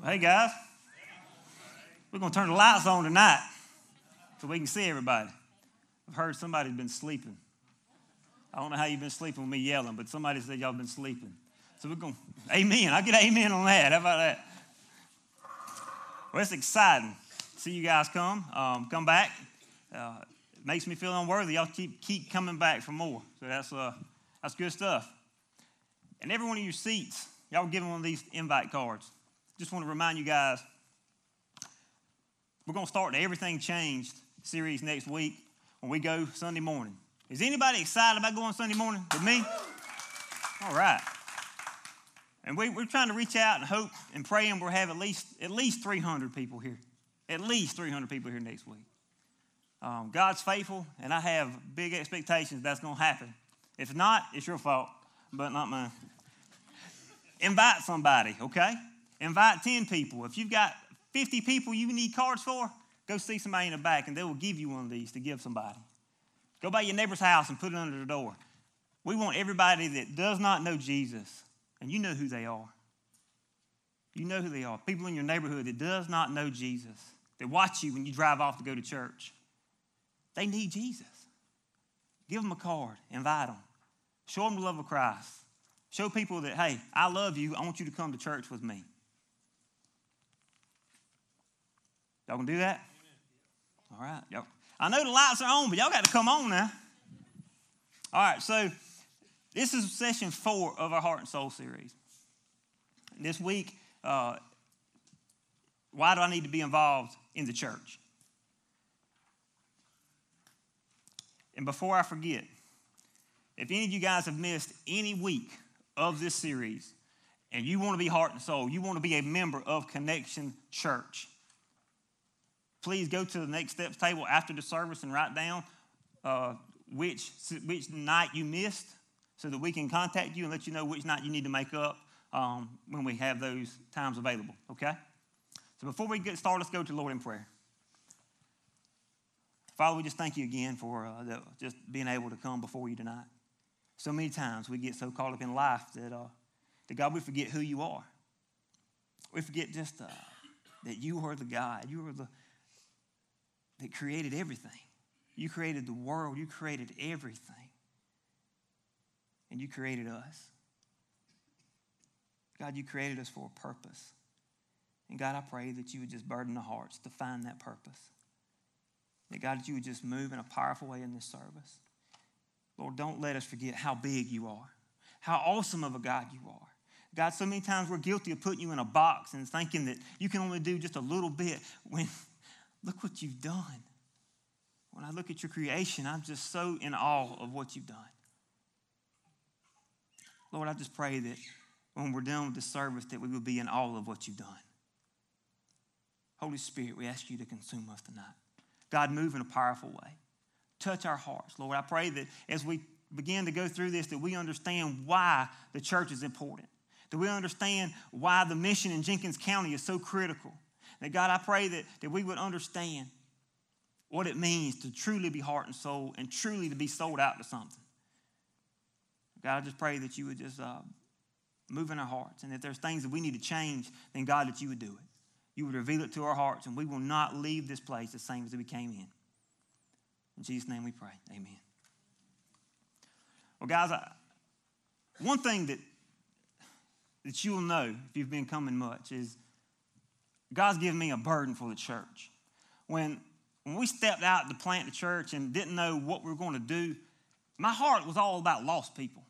Hey, guys. We're going to turn the lights on tonight so we can see everybody. I've heard somebody's been sleeping. I don't know how you've been sleeping with me yelling, but somebody said y'all been sleeping. So we're going, to amen. I get amen on that. How about that? Well, it's exciting. See you guys come. Um, come back. Uh, it makes me feel unworthy. Y'all keep, keep coming back for more. So that's, uh, that's good stuff. And every one of your seats, y'all given one of these invite cards. Just want to remind you guys, we're going to start the Everything Changed series next week when we go Sunday morning. Is anybody excited about going Sunday morning with me? All right. And we, are trying to reach out and hope and pray, and we'll have at least at least 300 people here. At least 300 people here next week. Um, God's faithful, and I have big expectations that's going to happen. If not, it's your fault, but not mine. Invite somebody, okay? Invite 10 people. If you've got 50 people you need cards for, go see somebody in the back, and they will give you one of these to give somebody. Go by your neighbor's house and put it under the door. We want everybody that does not know Jesus, and you know who they are. You know who they are. People in your neighborhood that does not know Jesus, that watch you when you drive off to go to church. They need Jesus. Give them a card, invite them, show them the love of Christ. Show people that, hey, I love you. I want you to come to church with me. Y'all gonna do that? All right. Y'all. I know the lights are on, but y'all got to come on now. All right, so this is session four of our Heart and Soul series. This week, uh, why do I need to be involved in the church? And before I forget, if any of you guys have missed any week of this series and you want to be heart and soul, you want to be a member of Connection Church, please go to the next steps table after the service and write down uh, which, which night you missed so that we can contact you and let you know which night you need to make up um, when we have those times available, okay? So before we get started, let's go to Lord in prayer. Father, we just thank you again for uh, the, just being able to come before you tonight. So many times we get so caught up in life that, uh, that God, we forget who you are. We forget just uh, that you are the God. You are the that created everything. You created the world. You created everything. And you created us. God, you created us for a purpose. And God, I pray that you would just burden the hearts to find that purpose. That God, that you would just move in a powerful way in this service. Lord, don't let us forget how big you are, how awesome of a God you are. God, so many times we're guilty of putting you in a box and thinking that you can only do just a little bit when look what you've done. When I look at your creation, I'm just so in awe of what you've done. Lord, I just pray that when we're done with the service, that we will be in awe of what you've done. Holy Spirit, we ask you to consume us tonight. God, move in a powerful way. Touch our hearts. Lord, I pray that as we begin to go through this, that we understand why the church is important, that we understand why the mission in Jenkins County is so critical. That God, I pray that, that we would understand what it means to truly be heart and soul and truly to be sold out to something. God, I just pray that you would just uh, move in our hearts. And if there's things that we need to change, then God, that you would do it. You would reveal it to our hearts, and we will not leave this place the same as we came in. In Jesus' name we pray. Amen. Well, guys, I, one thing that, that you will know if you've been coming much is God's given me a burden for the church. When, when we stepped out to plant the church and didn't know what we were going to do, my heart was all about lost people.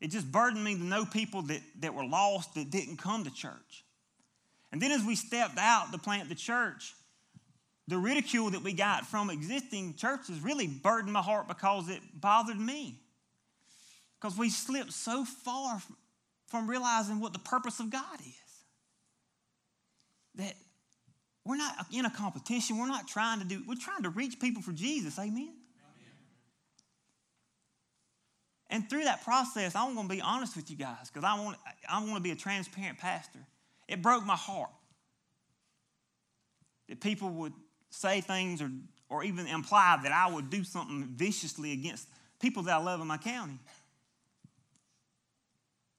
It just burdened me to know people that, that were lost that didn't come to church. And then as we stepped out to plant the church, the ridicule that we got from existing churches really burdened my heart because it bothered me. Because we slipped so far from realizing what the purpose of God is. That we're not in a competition. We're not trying to do, we're trying to reach people for Jesus. Amen. And through that process, I'm going to be honest with you guys because I want, I want to be a transparent pastor. It broke my heart that people would say things or, or even imply that I would do something viciously against people that I love in my county.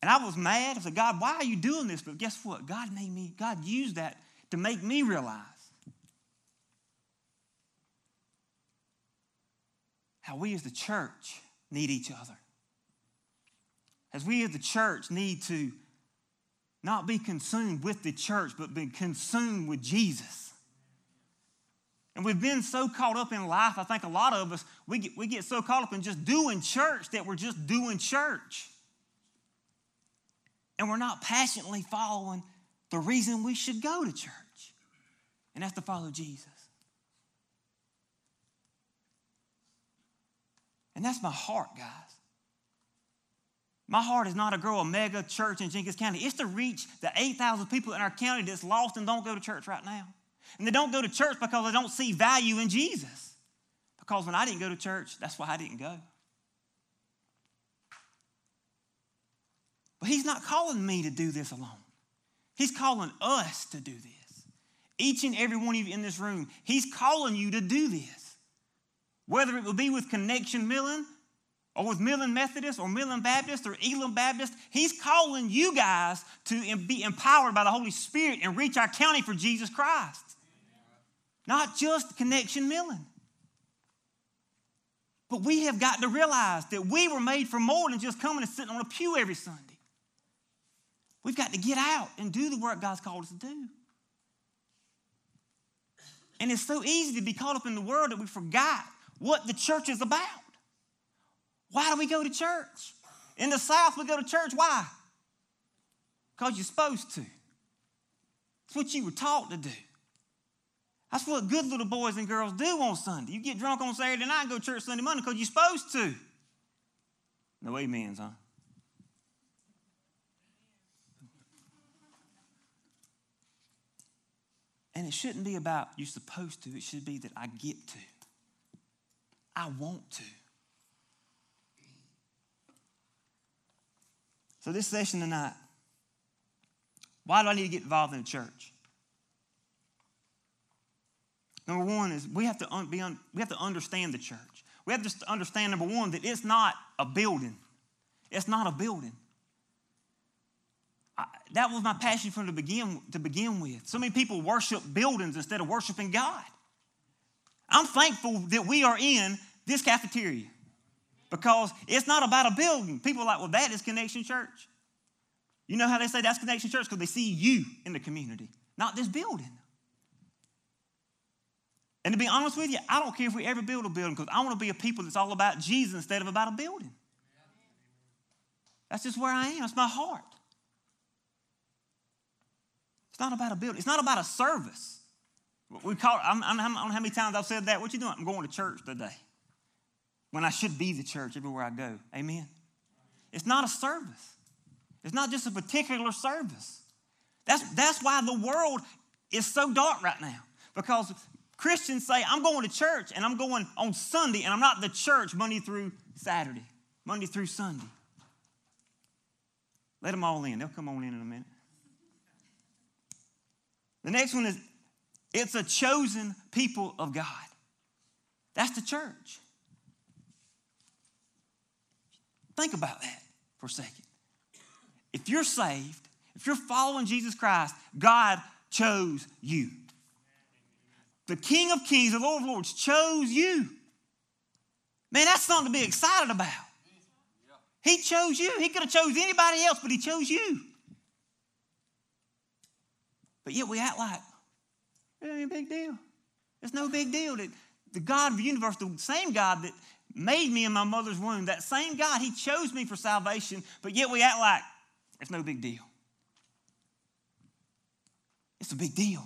And I was mad. I said, God, why are you doing this? But guess what? God made me, God used that to make me realize how we as the church need each other. As we as the church need to not be consumed with the church, but be consumed with Jesus. And we've been so caught up in life, I think a lot of us, we get, we get so caught up in just doing church that we're just doing church. And we're not passionately following the reason we should go to church, and that's to follow Jesus. And that's my heart, guys. My heart is not to grow a mega church in Jenkins County. It's to reach the 8,000 people in our county that's lost and don't go to church right now. And they don't go to church because they don't see value in Jesus. Because when I didn't go to church, that's why I didn't go. But He's not calling me to do this alone, He's calling us to do this. Each and every one of you in this room, He's calling you to do this. Whether it will be with Connection Millen or with Millen Methodist or Millen Baptist or Elam Baptist, he's calling you guys to be empowered by the Holy Spirit and reach our county for Jesus Christ. Not just Connection Millen. But we have got to realize that we were made for more than just coming and sitting on a pew every Sunday. We've got to get out and do the work God's called us to do. And it's so easy to be caught up in the world that we forgot what the church is about. Why do we go to church? In the South, we go to church. Why? Because you're supposed to. It's what you were taught to do. That's what good little boys and girls do on Sunday. You get drunk on Saturday night and go to church Sunday morning because you're supposed to. No amens, huh? And it shouldn't be about you're supposed to, it should be that I get to. I want to. So, this session tonight, why do I need to get involved in the church? Number one is we have to un- be un- we have to understand the church. We have to understand number one that it's not a building. It's not a building. I, that was my passion from the begin to begin with. So many people worship buildings instead of worshiping God. I'm thankful that we are in this cafeteria because it's not about a building. People are like, well, that is Connection Church. You know how they say that's Connection Church? Because they see you in the community, not this building. And to be honest with you, I don't care if we ever build a building because I want to be a people that's all about Jesus instead of about a building. That's just where I am. It's my heart. It's not about a building. It's not about a service. We call I'm, I'm, I don't know how many times I've said that. What you doing? I'm going to church today when I should be the church everywhere I go. Amen. It's not a service. It's not just a particular service. That's, that's why the world is so dark right now. Because Christians say, I'm going to church and I'm going on Sunday and I'm not the church Monday through Saturday, Monday through Sunday. Let them all in. They'll come on in in a minute. The next one is it's a chosen people of God. That's the church. Think about that for a second. If you're saved, if you're following Jesus Christ, God chose you. The King of Kings, the Lord of Lords, chose you. Man, that's something to be excited about. He chose you. He could have chose anybody else, but he chose you. But yet we act like it ain't a big deal. It's no big deal. That the God of the universe, the same God that made me in my mother's womb, that same God, He chose me for salvation, but yet we act like it's no big deal. It's a big deal.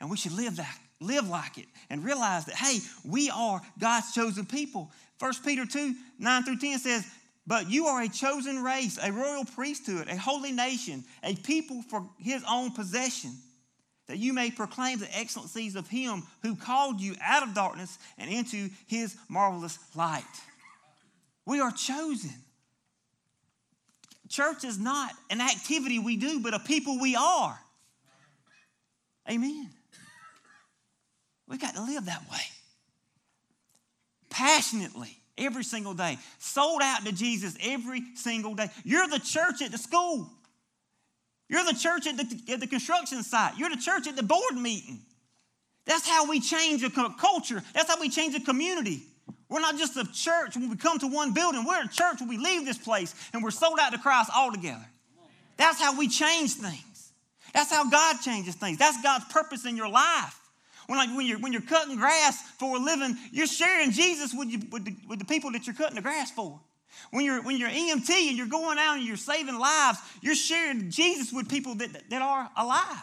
And we should live that, live like it, and realize that, hey, we are God's chosen people. 1 Peter 2, 9 through 10 says, But you are a chosen race, a royal priesthood, a holy nation, a people for his own possession that you may proclaim the excellencies of him who called you out of darkness and into his marvelous light. We are chosen. Church is not an activity we do, but a people we are. Amen. We've got to live that way. Passionately every single day, sold out to Jesus every single day. You're the church at the school. You're the church at the, at the construction site. You're the church at the board meeting. That's how we change a culture. That's how we change a community. We're not just a church when we come to one building. We're a church when we leave this place and we're sold out to Christ altogether. That's how we change things. That's how God changes things. That's God's purpose in your life. When, like, when, you're, when you're cutting grass for a living, you're sharing Jesus with, you, with, the, with the people that you're cutting the grass for. When you're, when you're EMT and you're going out and you're saving lives, you're sharing Jesus with people that, that are alive.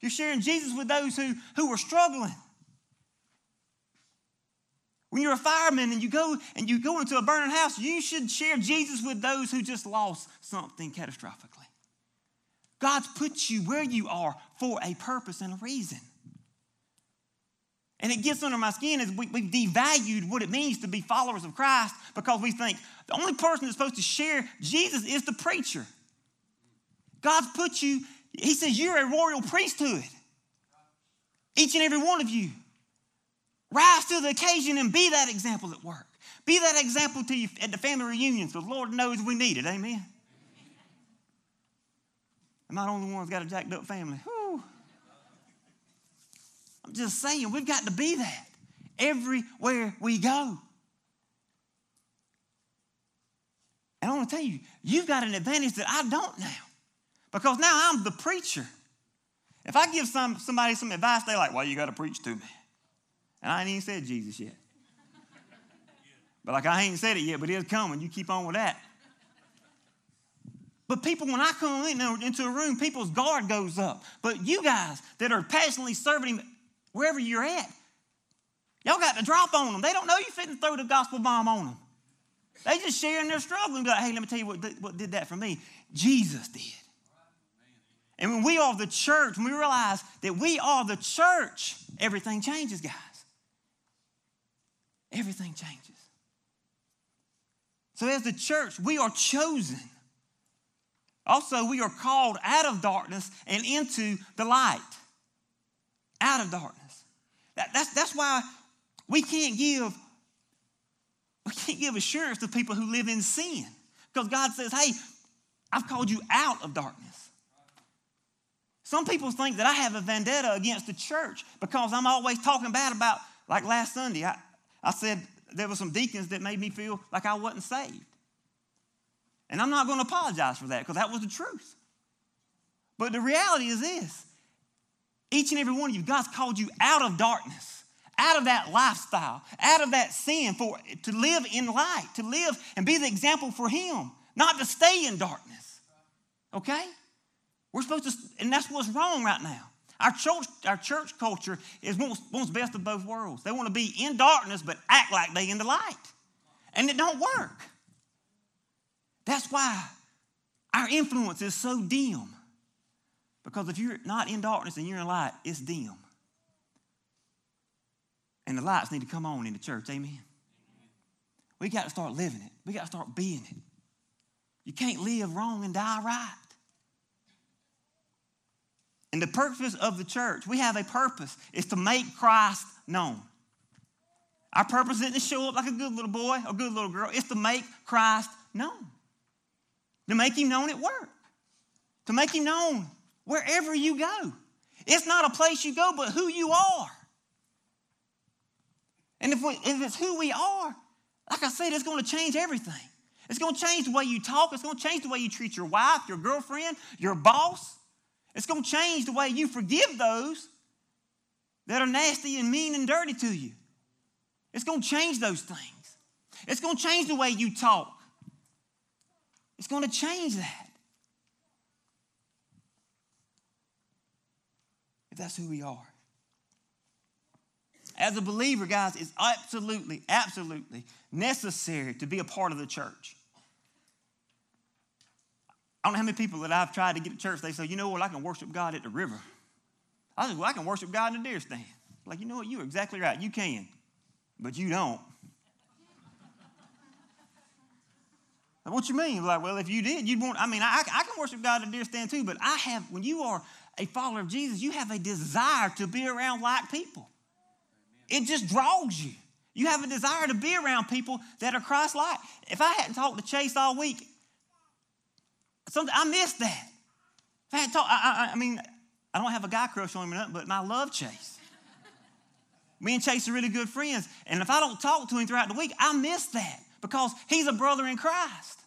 You're sharing Jesus with those who, who are struggling. When you're a fireman and you go and you go into a burning house, you should share Jesus with those who just lost something catastrophically. God's put you where you are for a purpose and a reason. And it gets under my skin is we, have devalued what it means to be followers of Christ because we think the only person that's supposed to share Jesus is the preacher. God's put you, He says, you're a royal priesthood. Each and every one of you. Rise to the occasion and be that example at work. Be that example to you at the family reunions because Lord knows we need it. Amen. Am I the only one that's got a jacked up family? Whew. I'm just saying, we've got to be that everywhere we go. And I want to tell you, you've got an advantage that I don't now. Because now I'm the preacher. If I give some, somebody some advice, they're like, well, you got to preach to me. And I ain't even said Jesus yet. But like I ain't said it yet, but it's coming. You keep on with that. But people, when I come in, into a room, people's guard goes up. But you guys that are passionately serving wherever you're at, y'all got to drop on them. They don't know you fitting throw the gospel bomb on them. They just sharing their struggle and like, hey, let me tell you what, what did that for me. Jesus did. And when we are the church, when we realize that we are the church, everything changes, guys. Everything changes. So, as the church, we are chosen. Also, we are called out of darkness and into the light. Out of darkness. That, that's, that's why we can't give we can't give assurance to people who live in sin. Because God says, hey, I've called you out of darkness. Some people think that I have a vendetta against the church because I'm always talking bad about, like last Sunday, I, I said there were some deacons that made me feel like I wasn't saved. And I'm not going to apologize for that because that was the truth. But the reality is this each and every one of you, God's called you out of darkness, out of that lifestyle, out of that sin for to live in light, to live and be the example for Him, not to stay in darkness. Okay? We're supposed to, and that's what's wrong right now. Our church, our church culture is wants, wants best of both worlds. They want to be in darkness but act like they in the light. And it don't work. That's why our influence is so dim. Because if you're not in darkness and you're in light, it's dim. And the lights need to come on in the church. Amen. We got to start living it. We got to start being it. You can't live wrong and die right. And the purpose of the church, we have a purpose, is to make Christ known. Our purpose isn't to show up like a good little boy or good little girl, it's to make Christ known. To make him known at work, to make him known wherever you go. It's not a place you go, but who you are. And if, we, if it's who we are, like I said, it's going to change everything. It's going to change the way you talk. It's going to change the way you treat your wife, your girlfriend, your boss. It's going to change the way you forgive those that are nasty and mean and dirty to you. It's going to change those things. It's going to change the way you talk. It's going to change that. That's who we are. As a believer, guys, it's absolutely, absolutely necessary to be a part of the church. I don't know how many people that I've tried to get to church, they say, you know what, I can worship God at the river. I said, well, I can worship God in the deer stand. Like, you know what, you're exactly right. You can, but you don't. What you mean? Like, well, if you did, you'd want, I mean, I, I can worship God in the deer stand too, but I have, when you are a follower of Jesus, you have a desire to be around like people. It just draws you. You have a desire to be around people that are Christ like. If I hadn't talked to Chase all week, something I missed that. If I hadn't I, I, I mean, I don't have a guy crush on him, or nothing, but I love Chase. Me and Chase are really good friends. And if I don't talk to him throughout the week, I miss that because he's a brother in Christ.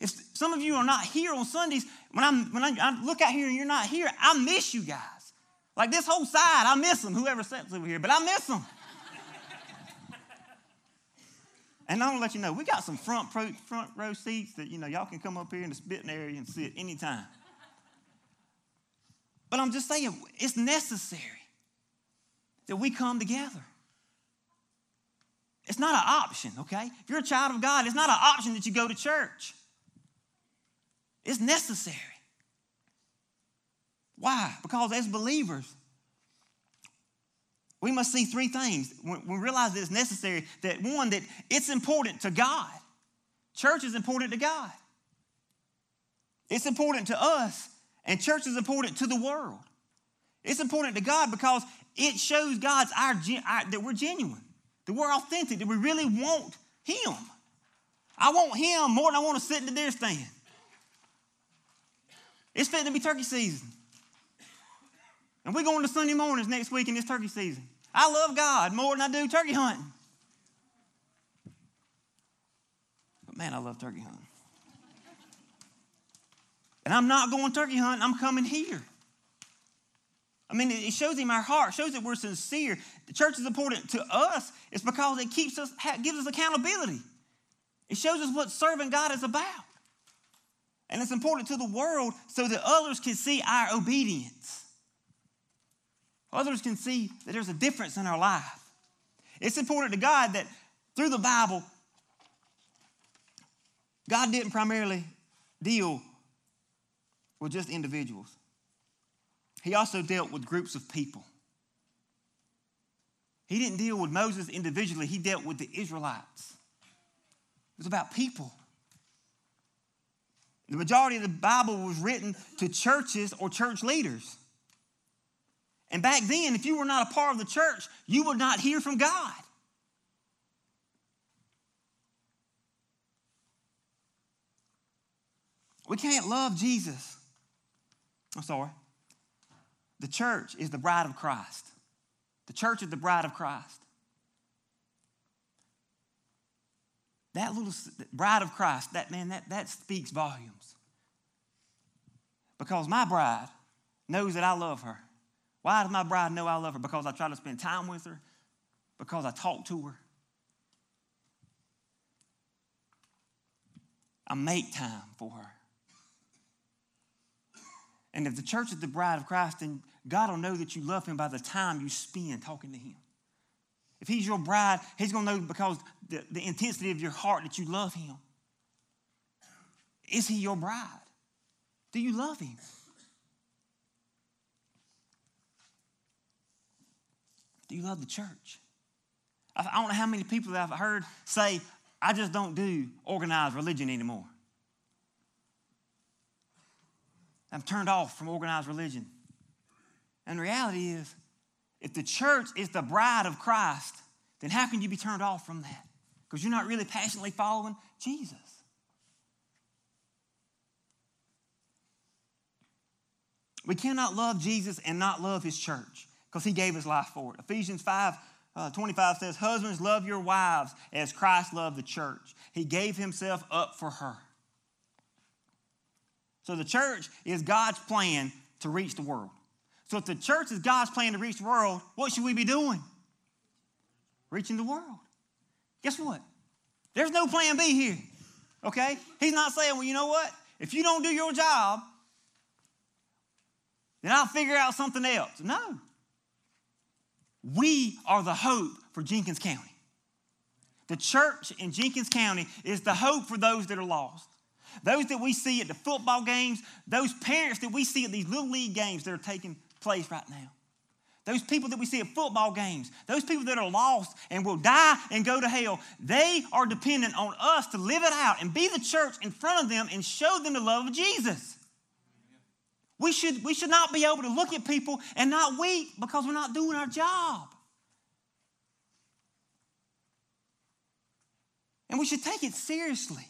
If some of you are not here on Sundays, when, I'm, when I, I look out here and you're not here, I miss you guys. Like this whole side, I miss them, whoever sits over here, but I miss them. and I'm gonna let you know, we got some front, pro, front row seats that, you know, y'all can come up here in the spitting area and sit anytime. But I'm just saying, it's necessary that we come together. It's not an option, okay? If you're a child of God, it's not an option that you go to church. It's necessary. Why? Because as believers, we must see three things. We realize that it's necessary that one, that it's important to God. Church is important to God. It's important to us, and church is important to the world. It's important to God because it shows God's our, our that we're genuine, that we're authentic, that we really want Him. I want Him more than I want to sit in the deer stand. It's fitting to be turkey season. And we're going to Sunday mornings next week in this turkey season. I love God more than I do turkey hunting. But man, I love turkey hunting. And I'm not going turkey hunting, I'm coming here. I mean, it shows him our heart, shows that we're sincere. The church is important to us. It's because it keeps us, gives us accountability. It shows us what serving God is about. And it's important to the world so that others can see our obedience. Others can see that there's a difference in our life. It's important to God that through the Bible, God didn't primarily deal with just individuals, He also dealt with groups of people. He didn't deal with Moses individually, He dealt with the Israelites. It was about people. The majority of the Bible was written to churches or church leaders. And back then, if you were not a part of the church, you would not hear from God. We can't love Jesus. I'm sorry. The church is the bride of Christ. The church is the bride of Christ. That little bride of Christ, that man, that, that speaks volumes. Because my bride knows that I love her. Why does my bride know I love her? Because I try to spend time with her, because I talk to her. I make time for her. And if the church is the bride of Christ, then God will know that you love him by the time you spend talking to him. If he's your bride, he's going to know because the, the intensity of your heart that you love him. Is he your bride? Do you love him? Do you love the church? I don't know how many people I've heard say, I just don't do organized religion anymore. I'm turned off from organized religion. And the reality is, if the church is the bride of Christ, then how can you be turned off from that? Because you're not really passionately following Jesus. We cannot love Jesus and not love his church because he gave his life for it. Ephesians 5 uh, 25 says, Husbands, love your wives as Christ loved the church. He gave himself up for her. So the church is God's plan to reach the world. So if the church is God's plan to reach the world, what should we be doing? Reaching the world. Guess what? There's no plan B here. Okay? He's not saying, well, you know what? If you don't do your job, then I'll figure out something else. No. We are the hope for Jenkins County. The church in Jenkins County is the hope for those that are lost. Those that we see at the football games, those parents that we see at these little league games that are taking place right now. Those people that we see at football games, those people that are lost and will die and go to hell, they are dependent on us to live it out and be the church in front of them and show them the love of Jesus. We should, we should not be able to look at people and not weep because we're not doing our job. And we should take it seriously.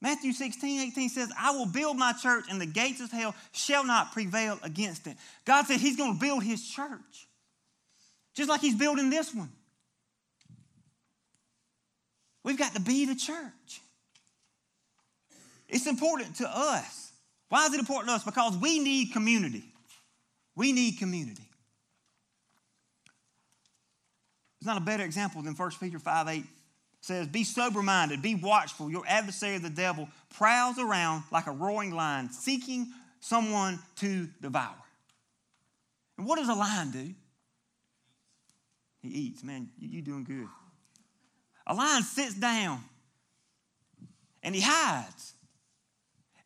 Matthew 16, 18 says, I will build my church, and the gates of hell shall not prevail against it. God said He's going to build His church, just like He's building this one. We've got to be the church. It's important to us. Why is it important to us? Because we need community. We need community. There's not a better example than 1 Peter 5 8 says, Be sober minded, be watchful. Your adversary, the devil, prowls around like a roaring lion, seeking someone to devour. And what does a lion do? He eats. Man, you, are doing good. A lion sits down and he hides.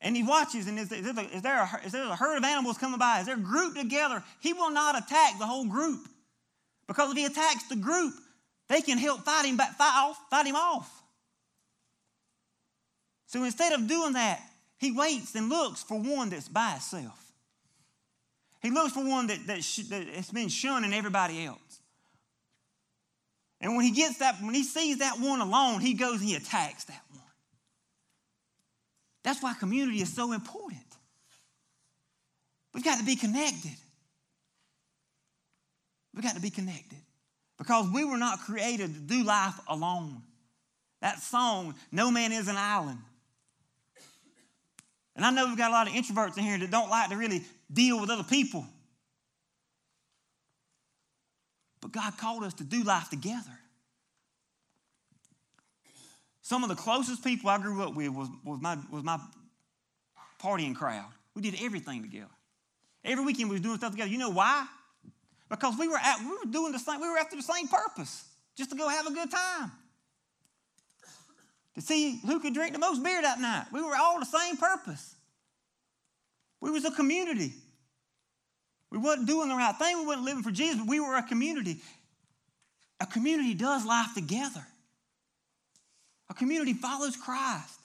And he watches, and is there, is, there a, is there a herd of animals coming by? Is there a group together? He will not attack the whole group. Because if he attacks the group, they can help fight him back, fight, off, fight him off. So instead of doing that, he waits and looks for one that's by itself. He looks for one that, that, sh- that has been shunning everybody else. And when he gets that, when he sees that one alone, he goes and he attacks that one. That's why community is so important. We've got to be connected. We've got to be connected because we were not created to do life alone. That song, No Man is an Island. And I know we've got a lot of introverts in here that don't like to really deal with other people. But God called us to do life together. Some of the closest people I grew up with was, was, my, was my partying crowd. We did everything together. Every weekend we was doing stuff together. You know why? Because we were at, we were doing the same, we were after the same purpose, just to go have a good time. To see who could drink the most beer that night. We were all the same purpose. We was a community. We wasn't doing the right thing. We wasn't living for Jesus, but we were a community. A community does life together. A community follows Christ.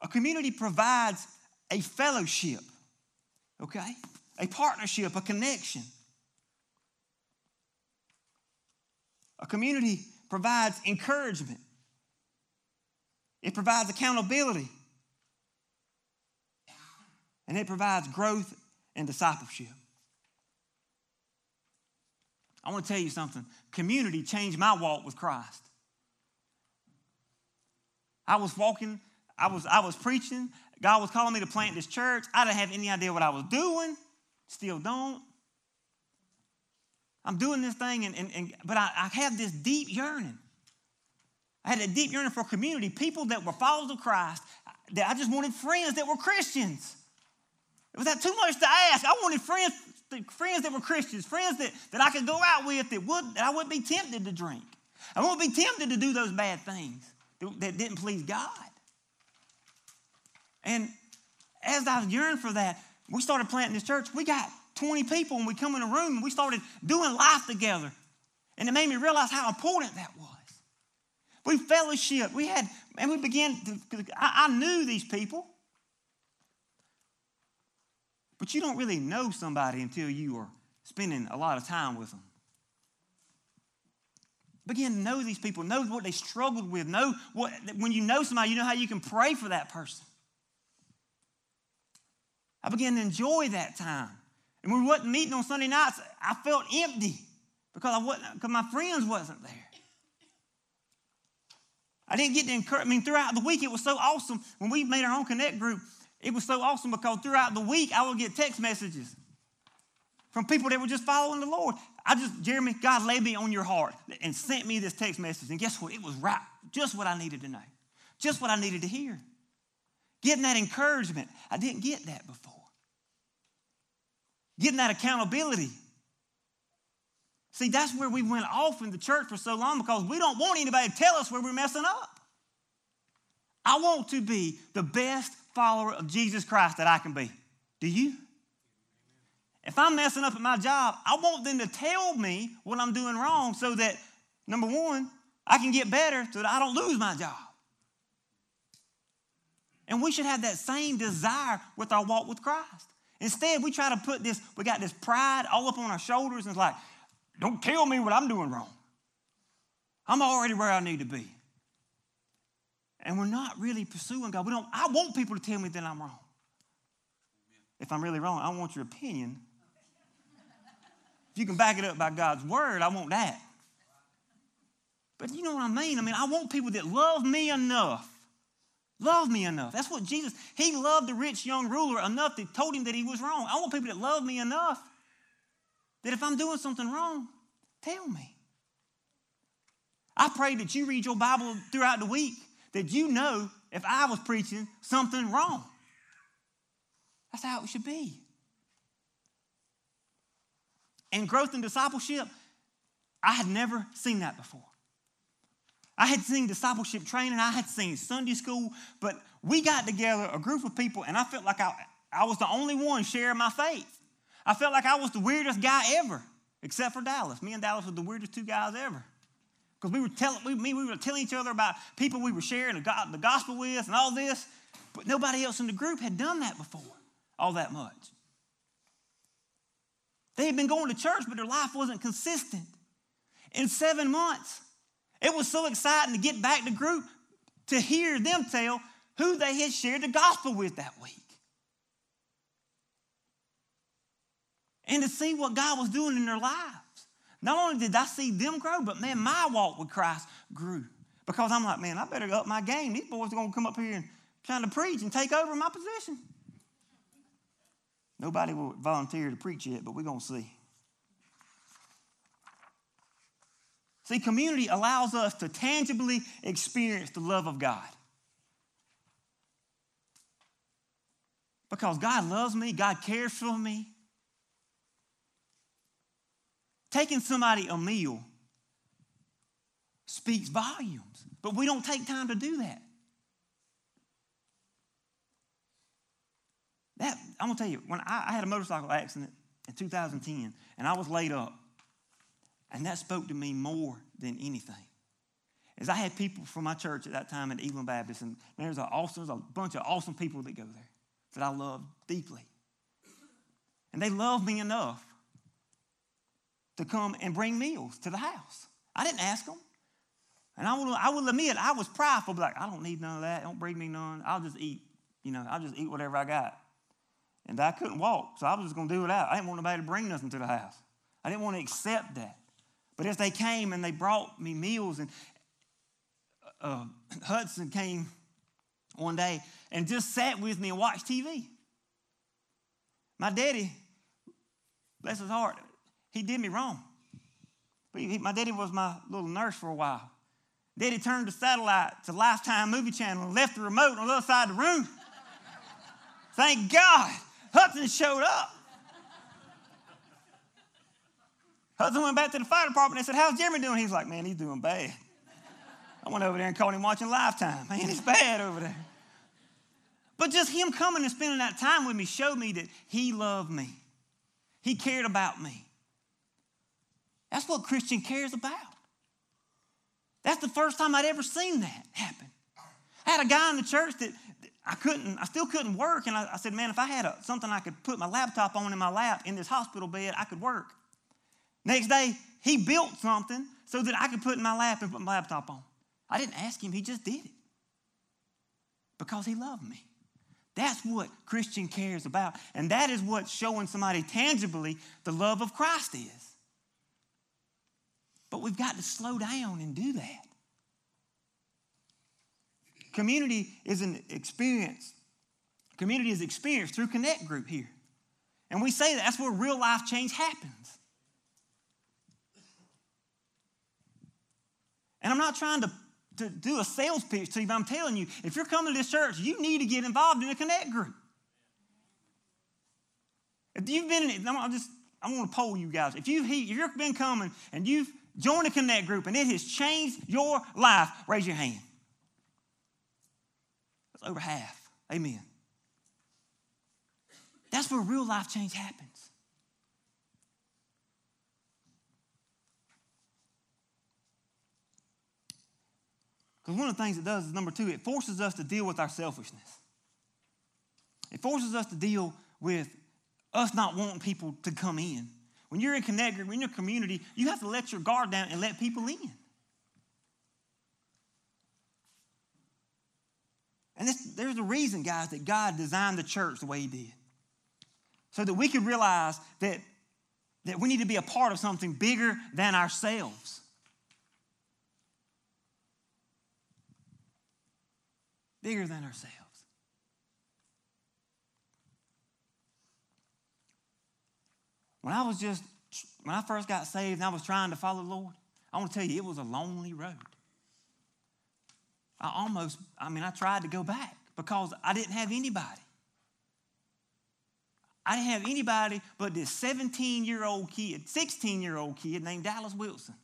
A community provides a fellowship, okay? A partnership, a connection. A community provides encouragement, it provides accountability, and it provides growth and discipleship. I want to tell you something. Community changed my walk with Christ. I was walking, I was, I was preaching. God was calling me to plant this church. I didn't have any idea what I was doing, still don't. I'm doing this thing, and, and, and but I, I have this deep yearning. I had a deep yearning for community, people that were followers of Christ. That I just wanted friends that were Christians. Was that too much to ask? I wanted friends, friends that were Christians, friends that, that I could go out with that, would, that I wouldn't be tempted to drink. I wouldn't be tempted to do those bad things that didn't please God. And as I yearned for that, we started planting this church. We got 20 people and we come in a room and we started doing life together. And it made me realize how important that was. We fellowship. We had, and we began to, I, I knew these people. But you don't really know somebody until you are spending a lot of time with them. Begin to know these people, know what they struggled with, know what, when you know somebody, you know how you can pray for that person. I began to enjoy that time. And when we wasn't meeting on Sunday nights, I felt empty because I wasn't, because my friends wasn't there. I didn't get to encourage, I mean, throughout the week, it was so awesome. When we made our own Connect group, it was so awesome because throughout the week, I would get text messages from people that were just following the Lord. I just, Jeremy, God laid me on your heart and sent me this text message. And guess what? It was right, just what I needed to know, just what I needed to hear. Getting that encouragement, I didn't get that before. Getting that accountability. See, that's where we went off in the church for so long because we don't want anybody to tell us where we're messing up. I want to be the best follower of Jesus Christ that I can be. Do you? If I'm messing up at my job, I want them to tell me what I'm doing wrong so that, number one, I can get better so that I don't lose my job. And we should have that same desire with our walk with Christ. Instead, we try to put this, we got this pride all up on our shoulders, and it's like, Don't tell me what I'm doing wrong. I'm already where I need to be. And we're not really pursuing God. We don't, I want people to tell me that I'm wrong. If I'm really wrong, I want your opinion. You can back it up by God's word, I want that. But you know what I mean? I mean, I want people that love me enough. Love me enough. That's what Jesus, he loved the rich young ruler enough that told him that he was wrong. I want people that love me enough that if I'm doing something wrong, tell me. I pray that you read your Bible throughout the week, that you know if I was preaching something wrong. That's how it should be. And growth and discipleship, I had never seen that before. I had seen discipleship training, I had seen Sunday school, but we got together, a group of people, and I felt like I, I was the only one sharing my faith. I felt like I was the weirdest guy ever, except for Dallas. Me and Dallas were the weirdest two guys ever. Because we were telling we, me, we were telling each other about people we were sharing the gospel with and all this, but nobody else in the group had done that before, all that much. They had been going to church, but their life wasn't consistent. In seven months, it was so exciting to get back to group to hear them tell who they had shared the gospel with that week. And to see what God was doing in their lives. Not only did I see them grow, but man, my walk with Christ grew. Because I'm like, man, I better up my game. These boys are going to come up here and trying to preach and take over my position. Nobody will volunteer to preach yet, but we're going to see. See, community allows us to tangibly experience the love of God. Because God loves me, God cares for me. Taking somebody a meal speaks volumes, but we don't take time to do that. That I'm gonna tell you, when I, I had a motorcycle accident in 2010, and I was laid up. And that spoke to me more than anything. As I had people from my church at that time at Evelyn Baptist, and there's a, awesome, there's a bunch of awesome people that go there that I love deeply. And they love me enough to come and bring meals to the house. I didn't ask them. And I will, I will admit, I was prideful, like, I don't need none of that. Don't bring me none. I'll just eat. You know, I'll just eat whatever I got. And I couldn't walk, so I was just going to do it out. I didn't want nobody to bring nothing to the house. I didn't want to accept that. But as they came and they brought me meals, and uh, Hudson came one day and just sat with me and watched TV. My daddy, bless his heart, he did me wrong. But he, my daddy was my little nurse for a while. Daddy turned the satellite to Lifetime Movie Channel and left the remote on the other side of the room. Thank God Hudson showed up. Hudson went back to the fire department and said, How's Jeremy doing? He's like, Man, he's doing bad. I went over there and caught him watching Lifetime. Man, he's bad over there. But just him coming and spending that time with me showed me that he loved me. He cared about me. That's what Christian cares about. That's the first time I'd ever seen that happen. I had a guy in the church that I couldn't, I still couldn't work. And I, I said, man, if I had a, something I could put my laptop on in my lap in this hospital bed, I could work. Next day, he built something so that I could put in my lap and put my laptop on. I didn't ask him, he just did it because he loved me. That's what Christian cares about. And that is what showing somebody tangibly the love of Christ is. But we've got to slow down and do that. Community is an experience. Community is experienced through Connect Group here. And we say that that's where real life change happens. And I'm not trying to, to do a sales pitch to you, but I'm telling you, if you're coming to this church, you need to get involved in a connect group. If you've been in it, I'm just I want to poll you guys. If you've if you've been coming and you've joined a connect group and it has changed your life, raise your hand. That's over half. Amen. That's where real life change happens. Because one of the things it does is number two, it forces us to deal with our selfishness. It forces us to deal with us not wanting people to come in. When you're in Connect when you're in your community, you have to let your guard down and let people in. And this, there's a reason, guys, that God designed the church the way He did. So that we could realize that, that we need to be a part of something bigger than ourselves. Bigger than ourselves. When I was just, when I first got saved and I was trying to follow the Lord, I want to tell you, it was a lonely road. I almost, I mean, I tried to go back because I didn't have anybody. I didn't have anybody but this 17 year old kid, 16 year old kid named Dallas Wilson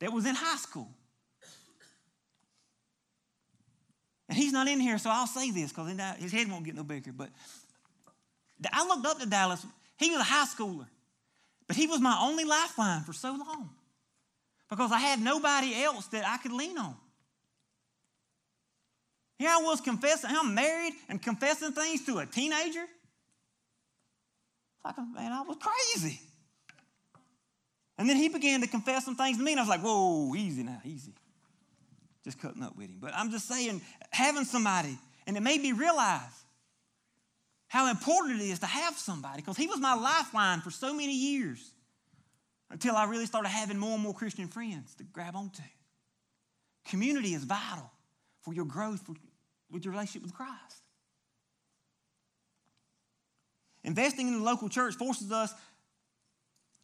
that was in high school. And he's not in here, so I'll say this because his head won't get no bigger. But I looked up to Dallas. He was a high schooler, but he was my only lifeline for so long because I had nobody else that I could lean on. Here I was confessing, I'm married and confessing things to a teenager. Like, man, I was crazy. And then he began to confess some things to me, and I was like, whoa, easy now, easy. Just cutting up with him. But I'm just saying, having somebody, and it made me realize how important it is to have somebody, because he was my lifeline for so many years until I really started having more and more Christian friends to grab onto. Community is vital for your growth with your relationship with Christ. Investing in the local church forces us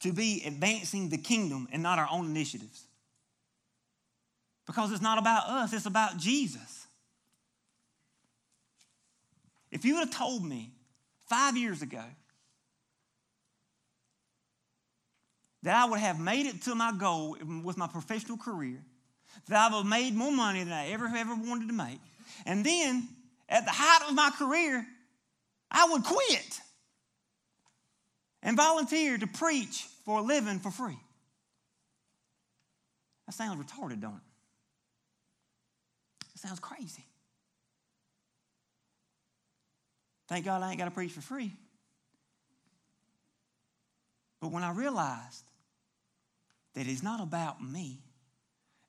to be advancing the kingdom and not our own initiatives. Because it's not about us, it's about Jesus. If you would have told me five years ago that I would have made it to my goal with my professional career, that I would have made more money than I ever ever wanted to make. And then at the height of my career, I would quit and volunteer to preach for a living for free. That sounds retarded, don't it? It sounds crazy. Thank God I ain't got to preach for free. But when I realized that it's not about me,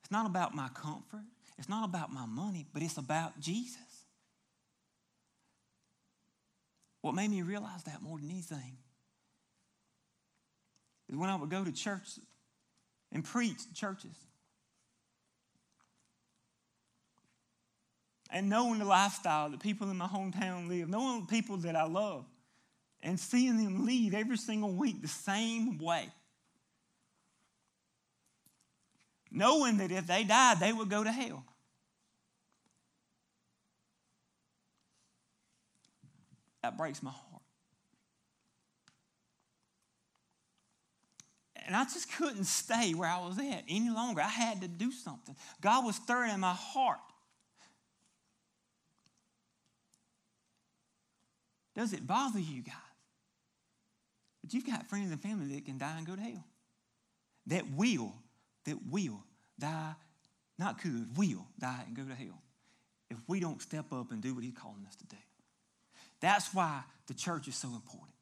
it's not about my comfort, it's not about my money, but it's about Jesus. What made me realize that more than anything is when I would go to church and preach churches. And knowing the lifestyle that people in my hometown live, knowing the people that I love, and seeing them lead every single week the same way. Knowing that if they died, they would go to hell. That breaks my heart. And I just couldn't stay where I was at any longer. I had to do something. God was stirring in my heart. Does it bother you guys? But you've got friends and family that can die and go to hell. That will, that will die, not could, will die and go to hell if we don't step up and do what He's calling us to do. That's why the church is so important.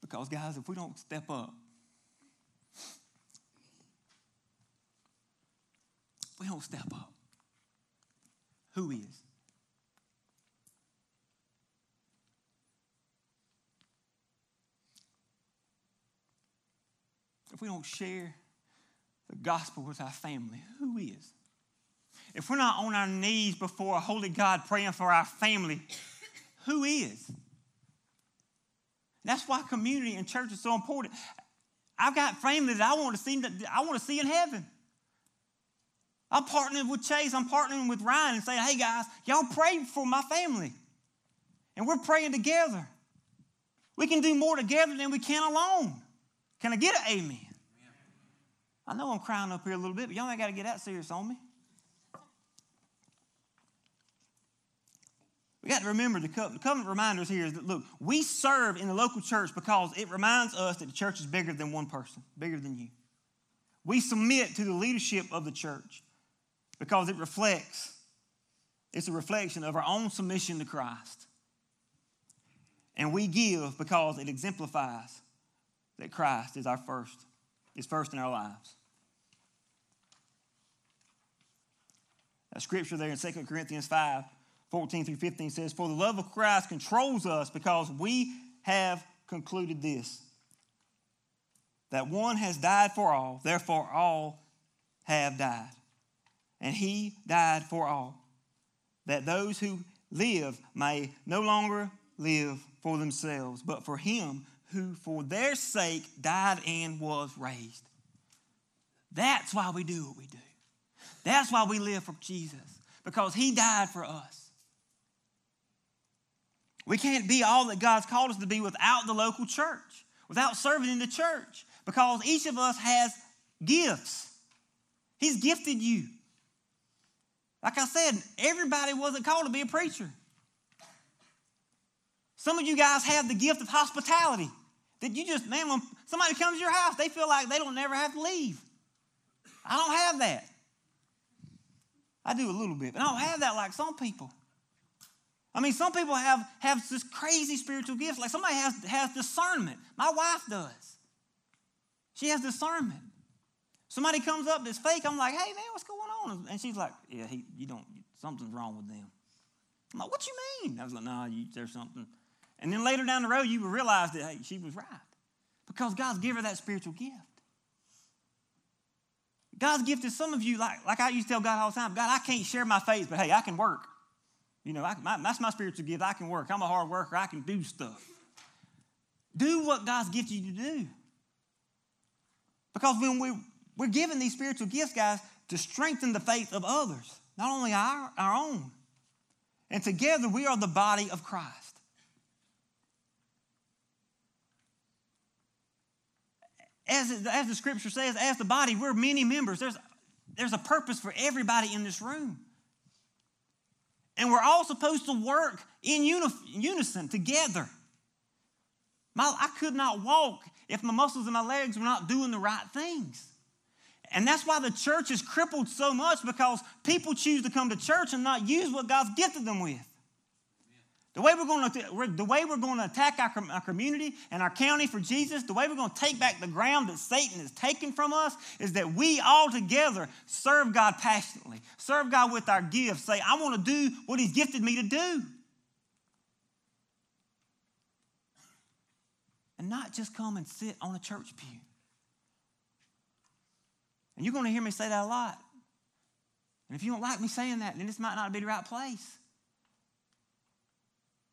Because, guys, if we don't step up, if we don't step up, who is? if we don't share the gospel with our family, who is? If we're not on our knees before a holy God praying for our family, who is? That's why community and church is so important. I've got family that I want to see I want to see in heaven. I'm partnering with Chase, I'm partnering with Ryan and saying, hey guys, y'all pray for my family. And we're praying together. We can do more together than we can alone. Can I get an amen? I know I'm crying up here a little bit, but y'all ain't got to get that serious on me. We got to remember the the covenant reminders here is that look, we serve in the local church because it reminds us that the church is bigger than one person, bigger than you. We submit to the leadership of the church because it reflects, it's a reflection of our own submission to Christ. And we give because it exemplifies that Christ is our first, is first in our lives. That scripture there in 2 Corinthians 5 14 through 15 says, For the love of Christ controls us because we have concluded this that one has died for all, therefore all have died. And he died for all, that those who live may no longer live for themselves, but for him who for their sake died and was raised. That's why we do what we do. That's why we live for Jesus, because he died for us. We can't be all that God's called us to be without the local church, without serving in the church, because each of us has gifts. He's gifted you. Like I said, everybody wasn't called to be a preacher. Some of you guys have the gift of hospitality. That you just, man, when somebody comes to your house, they feel like they don't never have to leave. I don't have that. I do a little bit, but I don't have that like some people. I mean, some people have, have this crazy spiritual gifts. Like somebody has, has discernment. My wife does. She has discernment. Somebody comes up that's fake. I'm like, hey, man, what's going on? And she's like, yeah, he, you don't, something's wrong with them. I'm like, what you mean? I was like, no, nah, there's something. And then later down the road, you will realize that, hey, she was right. Because God's given her that spiritual gift. God's gifted some of you, like, like I used to tell God all the time, God, I can't share my faith, but hey, I can work. You know, I, my, that's my spiritual gift. I can work. I'm a hard worker. I can do stuff. Do what God's gifted you to do. Because when we, we're given these spiritual gifts, guys, to strengthen the faith of others, not only our, our own. And together we are the body of Christ. As, as the scripture says, as the body, we're many members. There's, there's a purpose for everybody in this room. And we're all supposed to work in unison together. My, I could not walk if my muscles in my legs were not doing the right things. And that's why the church is crippled so much because people choose to come to church and not use what God's gifted them with. The way we're going to, the way we're going to attack our, our community and our county for Jesus, the way we're going to take back the ground that Satan has taken from us is that we all together serve God passionately, serve God with our gifts. Say, I want to do what He's gifted me to do. And not just come and sit on a church pew. And you're going to hear me say that a lot. And if you don't like me saying that, then this might not be the right place.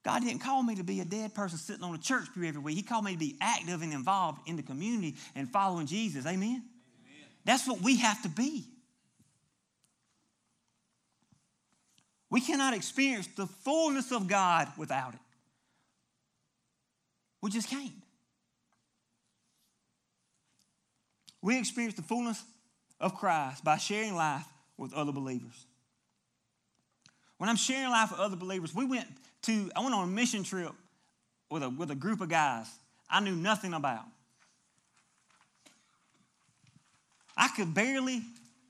God didn't call me to be a dead person sitting on a church pew every week. He called me to be active and involved in the community and following Jesus. Amen? Amen. That's what we have to be. We cannot experience the fullness of God without it. We just can't. We experience the fullness of Christ by sharing life with other believers. When I'm sharing life with other believers, we went to, I went on a mission trip with a, with a group of guys I knew nothing about. I could barely,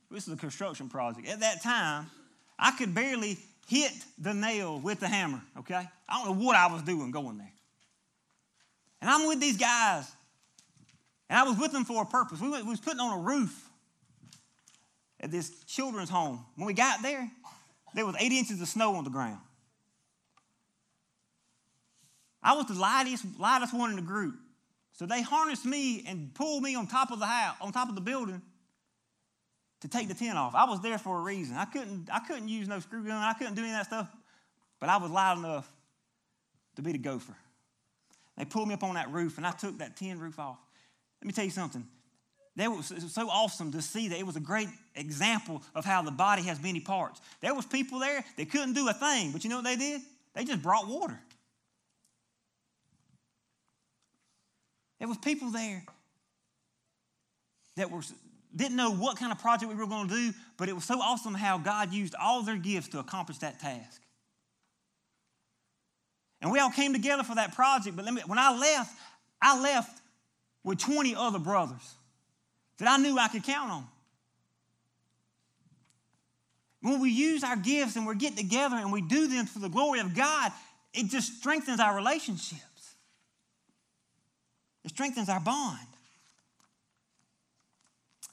this is a construction project. At that time, I could barely hit the nail with the hammer, okay? I don't know what I was doing going there. And I'm with these guys, and I was with them for a purpose. We, went, we was putting on a roof at this children's home. When we got there, there was eight inches of snow on the ground. I was the lightest, lightest one in the group. So they harnessed me and pulled me on top of the house, on top of the building to take the tent off. I was there for a reason. I couldn't, I couldn't use no screw gun. I couldn't do any of that stuff, but I was light enough to be the gopher. They pulled me up on that roof, and I took that tin roof off. Let me tell you something. That was, it was so awesome to see that it was a great example of how the body has many parts. There was people there that couldn't do a thing, but you know what they did? They just brought water. There was people there that were, didn't know what kind of project we were going to do, but it was so awesome how God used all their gifts to accomplish that task. And we all came together for that project. But me, when I left, I left with 20 other brothers that I knew I could count on. When we use our gifts and we get together and we do them for the glory of God, it just strengthens our relationships. It strengthens our bond.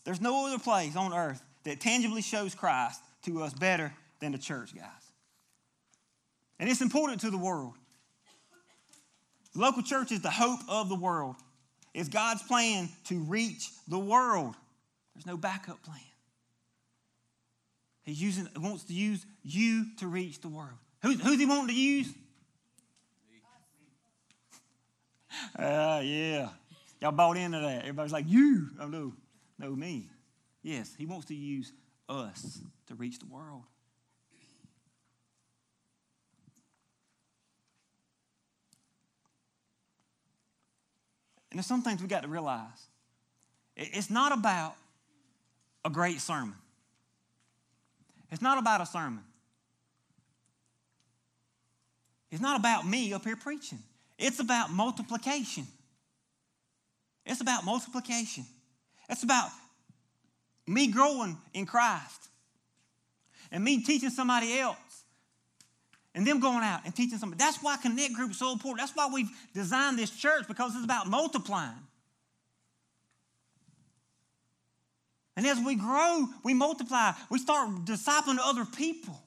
There's no other place on earth that tangibly shows Christ to us better than the church, guys. And it's important to the world. The local church is the hope of the world. It's God's plan to reach the world. There's no backup plan. He using, wants to use you to reach the world. Who's, who's he wanting to use? Uh, yeah. Y'all bought into that. Everybody's like, you. Oh, no. No, me. Yes, he wants to use us to reach the world. And there's some things we got to realize. It's not about a great sermon. It's not about a sermon. It's not about me up here preaching. It's about multiplication. It's about multiplication. It's about me growing in Christ and me teaching somebody else and them going out and teaching somebody. That's why Connect Group is so important. That's why we've designed this church because it's about multiplying. And as we grow, we multiply. We start discipling other people.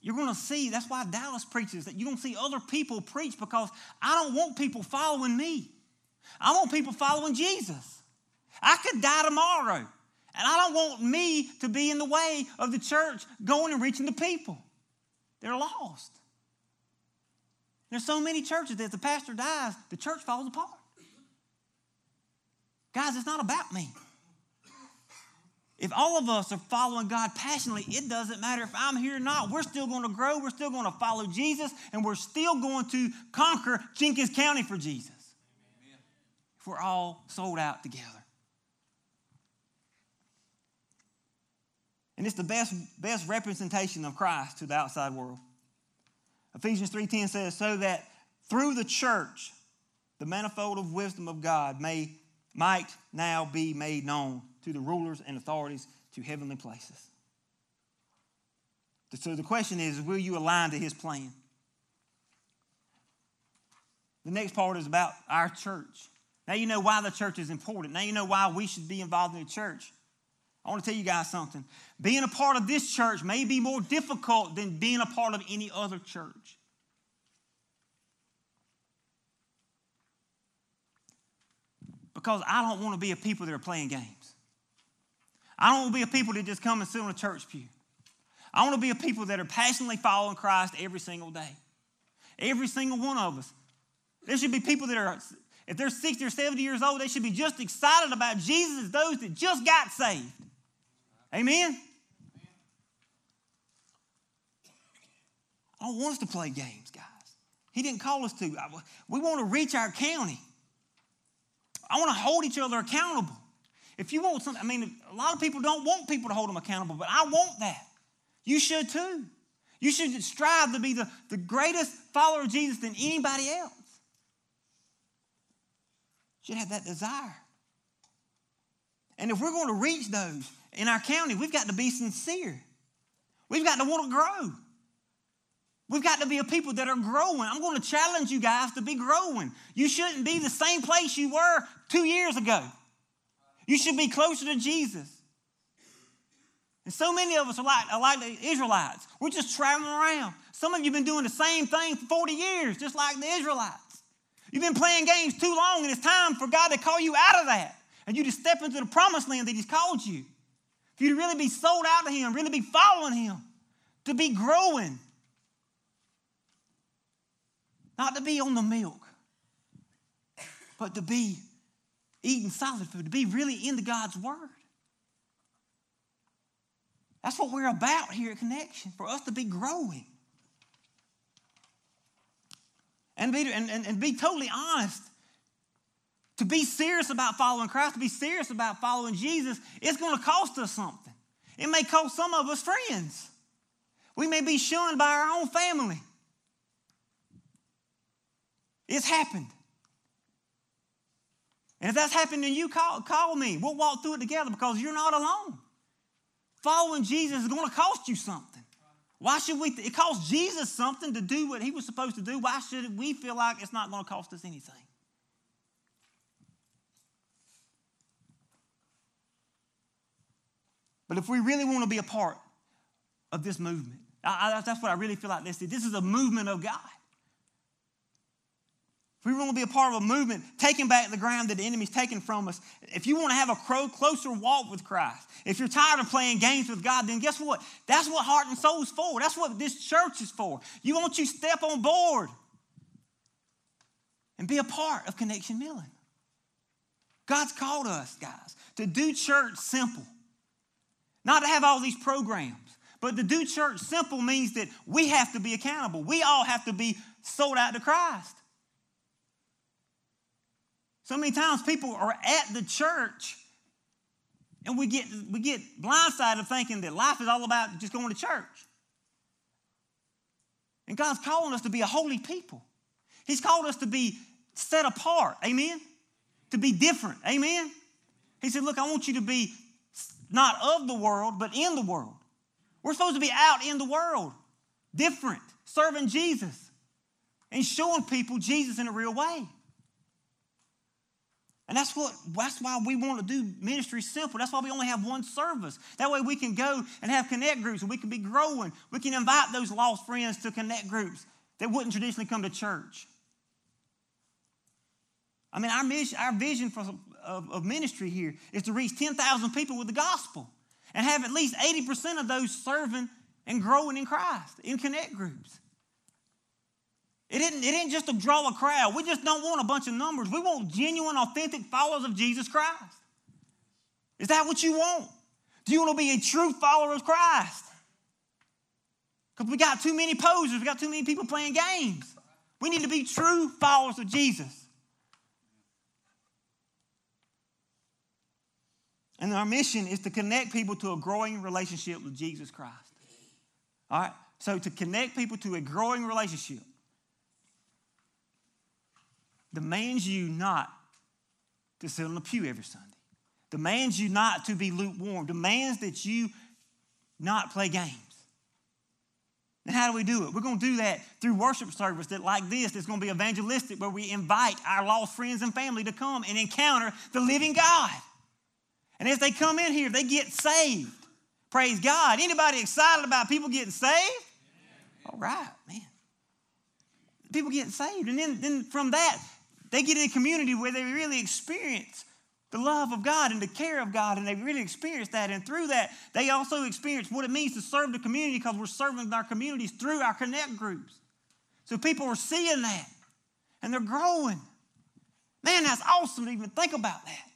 You're going to see, that's why Dallas preaches, that you're going to see other people preach because I don't want people following me. I want people following Jesus. I could die tomorrow, and I don't want me to be in the way of the church going and reaching the people. They're lost. There's so many churches that if the pastor dies, the church falls apart. Guys, it's not about me. If all of us are following God passionately, it doesn't matter if I'm here or not. We're still going to grow. We're still going to follow Jesus, and we're still going to conquer Jenkins County for Jesus. Amen. If we're all sold out together. And it's the best, best representation of Christ to the outside world. Ephesians 3:10 says, so that through the church, the manifold of wisdom of God may might now be made known to the rulers and authorities to heavenly places. So the question is, will you align to his plan? The next part is about our church. Now you know why the church is important. Now you know why we should be involved in the church. I want to tell you guys something. Being a part of this church may be more difficult than being a part of any other church. Because I don't want to be a people that are playing games. I don't want to be a people that just come and sit on a church pew. I want to be a people that are passionately following Christ every single day. Every single one of us. There should be people that are, if they're 60 or 70 years old, they should be just excited about Jesus as those that just got saved. Amen? Oh, I don't want us to play games, guys. He didn't call us to. Uh, we want to reach our county. I want to hold each other accountable. If you want something, I mean, a lot of people don't want people to hold them accountable, but I want that. You should too. You should strive to be the, the greatest follower of Jesus than anybody else. You should have that desire. And if we're going to reach those in our county, we've got to be sincere. We've got to want to grow. We've got to be a people that are growing. I'm going to challenge you guys to be growing. You shouldn't be the same place you were two years ago. You should be closer to Jesus. And so many of us are like, are like the Israelites. We're just traveling around. Some of you have been doing the same thing for 40 years, just like the Israelites. You've been playing games too long, and it's time for God to call you out of that. And you to step into the promised land that He's called you. For you to really be sold out to Him, really be following Him, to be growing. Not to be on the milk, but to be eating solid food, to be really into God's Word. That's what we're about here at Connection, for us to be growing. And be, and, and, and be totally honest. To be serious about following Christ, to be serious about following Jesus, it's going to cost us something. It may cost some of us friends. We may be shunned by our own family. It's happened. And if that's happened to you, call, call me. We'll walk through it together because you're not alone. Following Jesus is going to cost you something. Why should we? Th- it costs Jesus something to do what he was supposed to do. Why should we feel like it's not going to cost us anything? But if we really want to be a part of this movement, I, I, that's what I really feel like this is. This is a movement of God. If we want to be a part of a movement, taking back the ground that the enemy's taken from us, if you want to have a closer walk with Christ, if you're tired of playing games with God, then guess what? That's what Heart and Soul is for. That's what this church is for. You want you to step on board and be a part of Connection Millen. God's called us, guys, to do church simple, not to have all these programs. But to do church simple means that we have to be accountable. We all have to be sold out to Christ. So many times people are at the church and we get, we get blindsided thinking that life is all about just going to church. And God's calling us to be a holy people. He's called us to be set apart. Amen? To be different. Amen? He said, Look, I want you to be not of the world, but in the world. We're supposed to be out in the world, different, serving Jesus, and showing people Jesus in a real way. And that's what that's why we want to do ministry simple. That's why we only have one service. That way we can go and have connect groups and we can be growing. We can invite those lost friends to connect groups that wouldn't traditionally come to church. I mean, our mission, our vision for, of, of ministry here is to reach 10,000 people with the gospel and have at least 80% of those serving and growing in Christ in connect groups. It isn't, it isn't just to draw a crowd. We just don't want a bunch of numbers. We want genuine, authentic followers of Jesus Christ. Is that what you want? Do you want to be a true follower of Christ? Because we got too many posers, we got too many people playing games. We need to be true followers of Jesus. And our mission is to connect people to a growing relationship with Jesus Christ. All right? So, to connect people to a growing relationship demands you not to sit on the pew every Sunday, demands you not to be lukewarm, demands that you not play games. And how do we do it? We're going to do that through worship service that like this that's going to be evangelistic where we invite our lost friends and family to come and encounter the living God. And as they come in here, they get saved. Praise God. Anybody excited about people getting saved? All right, man. People getting saved. And then, then from that, they get in a community where they really experience the love of God and the care of God, and they really experience that. And through that, they also experience what it means to serve the community because we're serving our communities through our connect groups. So people are seeing that and they're growing. Man, that's awesome to even think about that.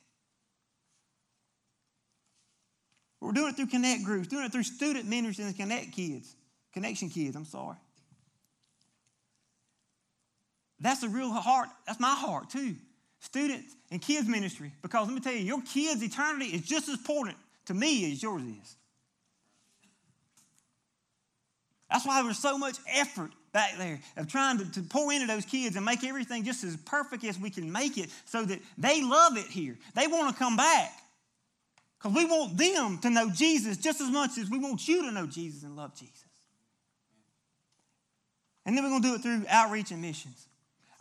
We're doing it through connect groups, doing it through student ministry and connect kids, connection kids, I'm sorry. That's a real heart. That's my heart too. Students and kids ministry. Because let me tell you, your kids' eternity is just as important to me as yours is. That's why there's so much effort back there of trying to, to pour into those kids and make everything just as perfect as we can make it so that they love it here. They want to come back. Because we want them to know Jesus just as much as we want you to know Jesus and love Jesus. And then we're going to do it through outreach and missions.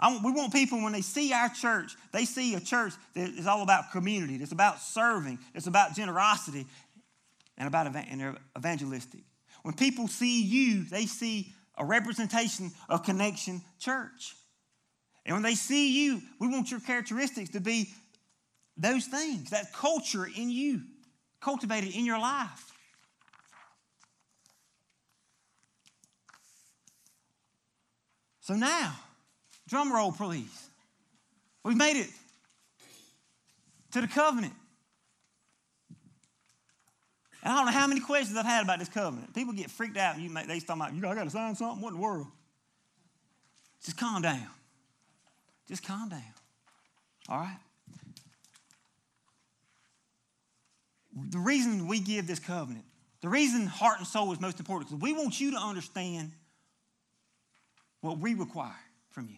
Want, we want people, when they see our church, they see a church that is all about community, it's about serving, it's about generosity, and about and evangelistic. When people see you, they see a representation of Connection Church. And when they see you, we want your characteristics to be those things, that culture in you, cultivated in your life. So now, Drum roll, please. We've made it to the covenant. And I don't know how many questions I've had about this covenant. People get freaked out and you make, they talking about, you I got to sign something? What in the world? Just calm down. Just calm down. All right? The reason we give this covenant The reason heart and soul is most important because we want you to understand what we require from you,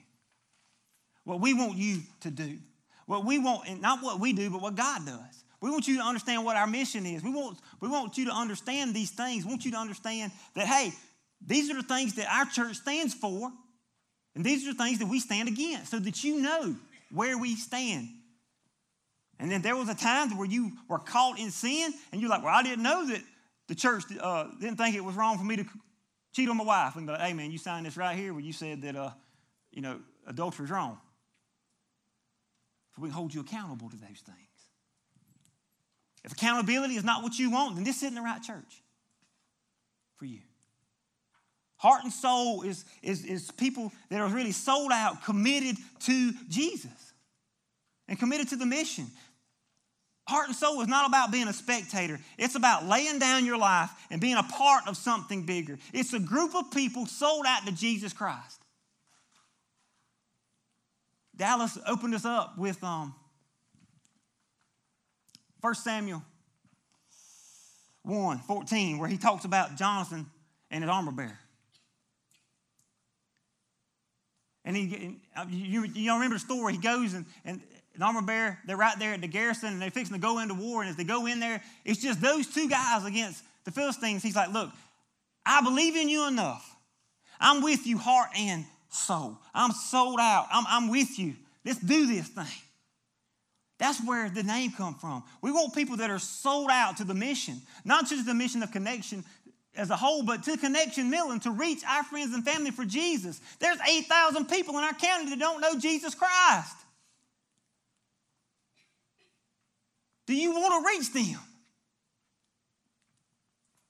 what we want you to do, what we want, and not what we do, but what God does. We want you to understand what our mission is. We want, we want you to understand these things. We want you to understand that, hey, these are the things that our church stands for, and these are the things that we stand against, so that you know where we stand. And then there was a time where you were caught in sin, and you're like, well, I didn't know that the church uh, didn't think it was wrong for me to cheat on my wife. And be like, hey, man, you signed this right here where you said that, uh, you know, adultery is wrong. So we can hold you accountable to those things. If accountability is not what you want, then this isn't the right church for you. Heart and soul is, is, is people that are really sold out, committed to Jesus and committed to the mission. Heart and soul is not about being a spectator. It's about laying down your life and being a part of something bigger. It's a group of people sold out to Jesus Christ. Dallas opened us up with um, 1 Samuel 1 14, where he talks about Jonathan and his armor bearer. And he, you, you remember the story. He goes and, and an armor bearer, they're right there at the garrison and they're fixing to go into war. And as they go in there, it's just those two guys against the Philistines. He's like, Look, I believe in you enough. I'm with you, heart and soul. I'm sold out. I'm, I'm with you. Let's do this thing. That's where the name come from. We want people that are sold out to the mission, not just the mission of connection as a whole, but to Connection Millen to reach our friends and family for Jesus. There's 8,000 people in our county that don't know Jesus Christ. Do you want to reach them?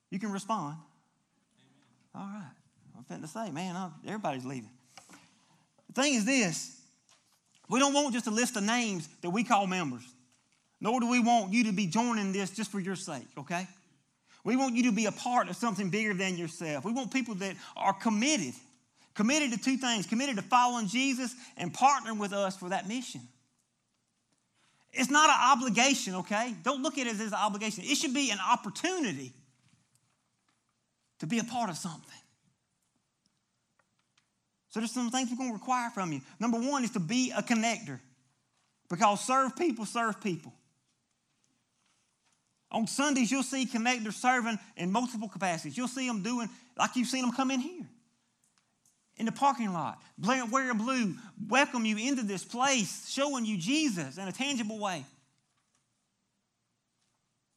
You can respond. All right. I'm fitting to say, man, I'm, everybody's leaving. The thing is this we don't want just a list of names that we call members, nor do we want you to be joining this just for your sake, okay? We want you to be a part of something bigger than yourself. We want people that are committed, committed to two things committed to following Jesus and partnering with us for that mission. It's not an obligation, okay? Don't look at it as an obligation. It should be an opportunity to be a part of something. So there's some things we're going to require from you. Number one is to be a connector because serve people serve people. On Sundays, you'll see connectors serving in multiple capacities. You'll see them doing like you've seen them come in here in the parking lot, wearing blue, welcome you into this place, showing you Jesus in a tangible way.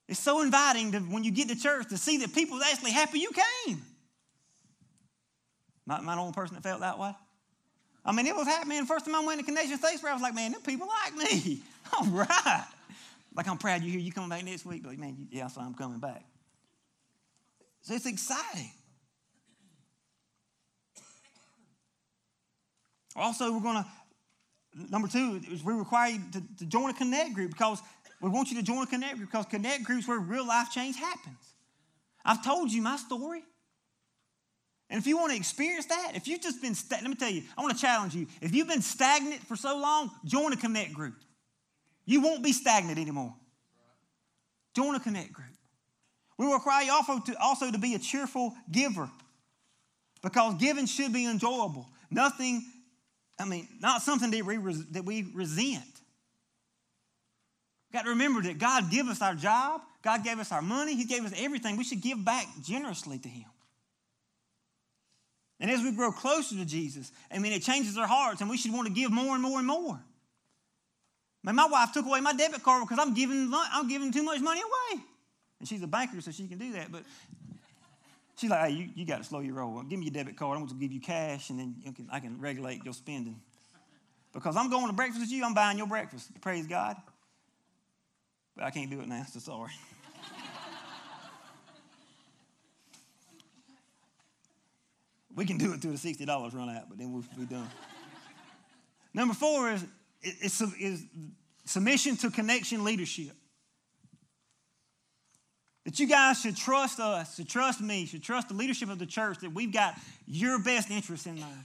It's so inviting to, when you get to church to see that people are actually happy you came. Not I only person that felt that way? I mean, it was happening. First time I went to Connection Faith I was like, man, them people like me. All right. Like, I'm proud you're here. You coming back next week? But, man, yeah, so I'm coming back. So it's exciting. Also, we're going to, number two, is we require you to, to join a connect group because we want you to join a connect group because connect groups where real life change happens. I've told you my story. And if you want to experience that, if you've just been, let me tell you, I want to challenge you. If you've been stagnant for so long, join a connect group. You won't be stagnant anymore. Join a connect group. We require you also to, also to be a cheerful giver because giving should be enjoyable. Nothing I mean, not something that we, that we resent. We've got to remember that God gave us our job, God gave us our money, He gave us everything. We should give back generously to Him. And as we grow closer to Jesus, I mean, it changes our hearts, and we should want to give more and more and more. Man, my wife took away my debit card because I'm giving, I'm giving too much money away. And she's a banker, so she can do that. But She's like, hey, you, you got to slow your roll. Give me your debit card. I'm going to give you cash, and then can, I can regulate your spending. Because I'm going to breakfast with you, I'm buying your breakfast. Praise God. But I can't do it now, so sorry. we can do it till the $60 run out, but then we'll be done. Number four is, is, is submission to connection leadership. That you guys should trust us, should trust me, should trust the leadership of the church that we've got your best interests in mind.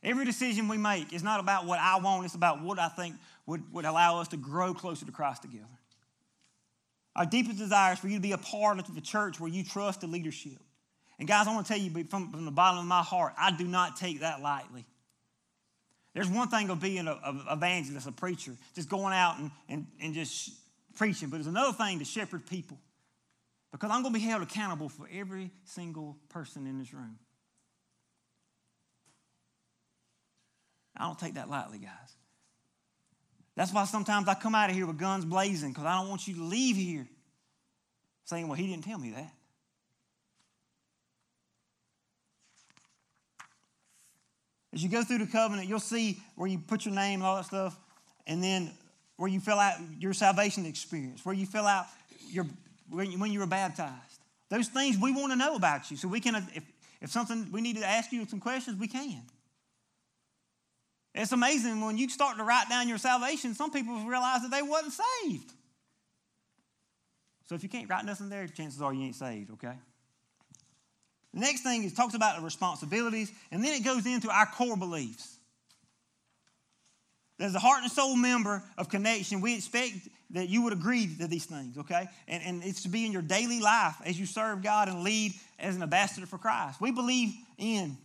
Every decision we make is not about what I want, it's about what I think would, would allow us to grow closer to Christ together. our deepest desire is for you to be a part of the church where you trust the leadership. And guys, I want to tell you from, from the bottom of my heart, I do not take that lightly. There's one thing of being an evangelist, a preacher, just going out and, and, and just preaching, but there's another thing to shepherd people. Because I'm going to be held accountable for every single person in this room. I don't take that lightly, guys. That's why sometimes I come out of here with guns blazing because I don't want you to leave here saying, well, he didn't tell me that. As you go through the covenant, you'll see where you put your name and all that stuff, and then where you fill out your salvation experience, where you fill out your when you were baptized. Those things we want to know about you, so we can. If, if something we need to ask you some questions, we can. It's amazing when you start to write down your salvation, some people realize that they wasn't saved. So if you can't write nothing there, chances are you ain't saved, okay? The next thing is talks about the responsibilities, and then it goes into our core beliefs. As a heart and soul member of Connection, we expect that you would agree to these things, okay? And, and it's to be in your daily life as you serve God and lead as an ambassador for Christ. We believe in,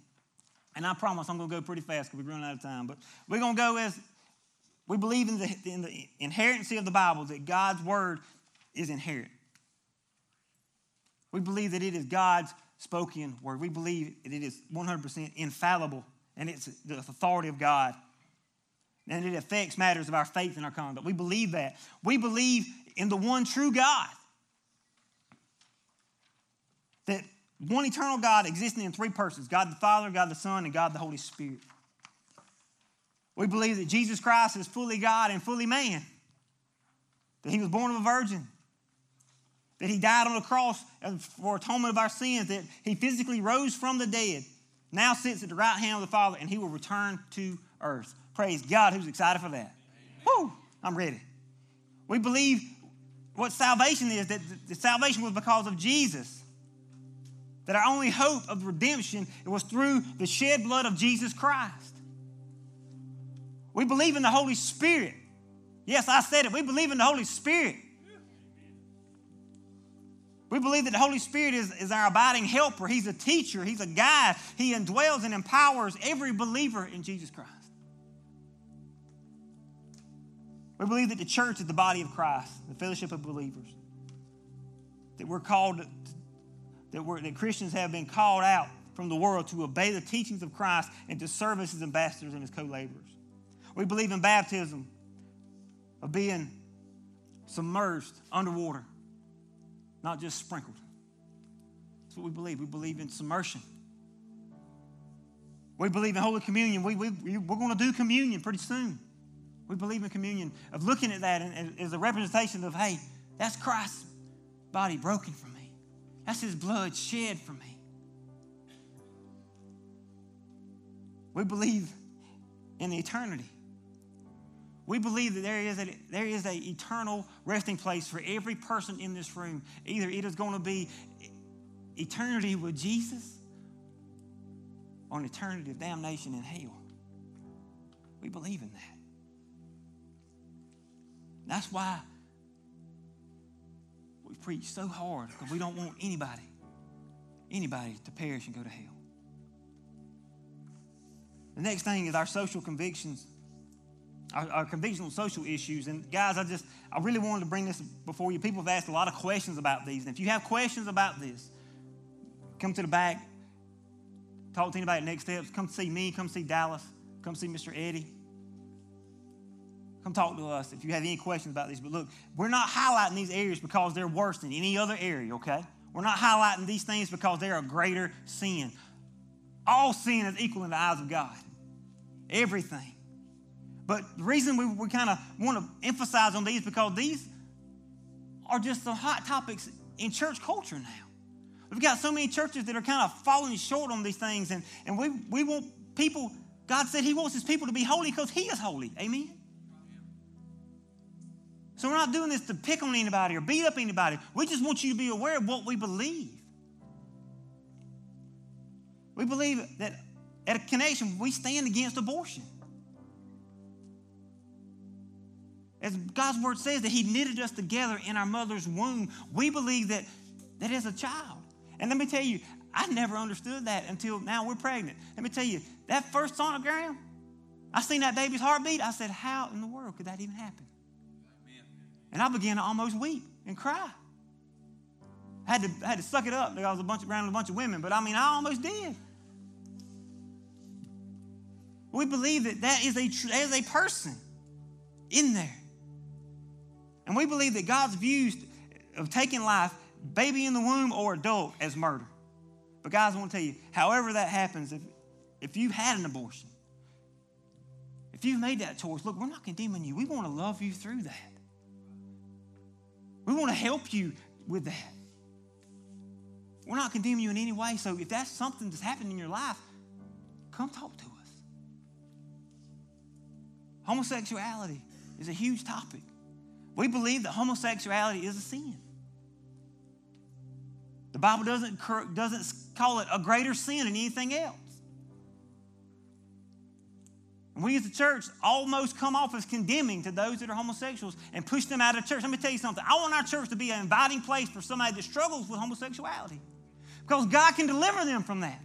and I promise I'm going to go pretty fast because we're running out of time, but we're going to go as we believe in the, in the inherency of the Bible, that God's word is inherent. We believe that it is God's spoken word. We believe that it is 100% infallible and it's the authority of God. And it affects matters of our faith and our conduct. We believe that. We believe in the one true God. That one eternal God existing in three persons God the Father, God the Son, and God the Holy Spirit. We believe that Jesus Christ is fully God and fully man. That he was born of a virgin, that he died on the cross for atonement of our sins, that he physically rose from the dead, now sits at the right hand of the Father, and he will return to earth. Praise God, who's excited for that? Woo, I'm ready. We believe what salvation is, that the salvation was because of Jesus. That our only hope of redemption was through the shed blood of Jesus Christ. We believe in the Holy Spirit. Yes, I said it. We believe in the Holy Spirit. We believe that the Holy Spirit is, is our abiding helper. He's a teacher, He's a guide. He indwells and empowers every believer in Jesus Christ. We believe that the church is the body of Christ, the fellowship of believers. That we're called, that, we're, that Christians have been called out from the world to obey the teachings of Christ and to serve as his ambassadors and his co laborers. We believe in baptism, of being submerged underwater not just sprinkled. That's what we believe. We believe in submersion. We believe in Holy Communion. We, we, we're going to do communion pretty soon. We believe in communion, of looking at that as a representation of, hey, that's Christ's body broken for me. That's his blood shed for me. We believe in the eternity. We believe that there is, a, there is an eternal resting place for every person in this room. Either it is going to be eternity with Jesus or an eternity of damnation in hell. We believe in that. That's why we preach so hard because we don't want anybody, anybody to perish and go to hell. The next thing is our social convictions our, our conviction on social issues. And guys, I just, I really wanted to bring this before you. People have asked a lot of questions about these. And if you have questions about this, come to the back, talk to anybody at Next Steps. Come see me, come see Dallas, come see Mr. Eddie. Come talk to us if you have any questions about these. But look, we're not highlighting these areas because they're worse than any other area, okay? We're not highlighting these things because they're a greater sin. All sin is equal in the eyes of God. Everything. But the reason we, we kind of want to emphasize on these because these are just the hot topics in church culture now. We've got so many churches that are kind of falling short on these things, and, and we, we want people, God said He wants His people to be holy because He is holy. Amen? So we're not doing this to pick on anybody or beat up anybody. We just want you to be aware of what we believe. We believe that at a connection, we stand against abortion. As God's word says that He knitted us together in our mother's womb, we believe that that is a child. And let me tell you, I never understood that until now we're pregnant. Let me tell you, that first sonogram, I seen that baby's heartbeat. I said, How in the world could that even happen? And I began to almost weep and cry. I had to, I had to suck it up. Because I was a bunch of, around a bunch of women, but I mean, I almost did. We believe that that is a, is a person in there. And we believe that God's views of taking life, baby in the womb or adult, as murder. But guys, I want to tell you, however that happens, if, if you've had an abortion, if you've made that choice, look, we're not condemning you. We want to love you through that. We want to help you with that. We're not condemning you in any way. So if that's something that's happened in your life, come talk to us. Homosexuality is a huge topic. We believe that homosexuality is a sin. The Bible doesn't, doesn't call it a greater sin than anything else. We as a church almost come off as condemning to those that are homosexuals and push them out of church. Let me tell you something. I want our church to be an inviting place for somebody that struggles with homosexuality because God can deliver them from that.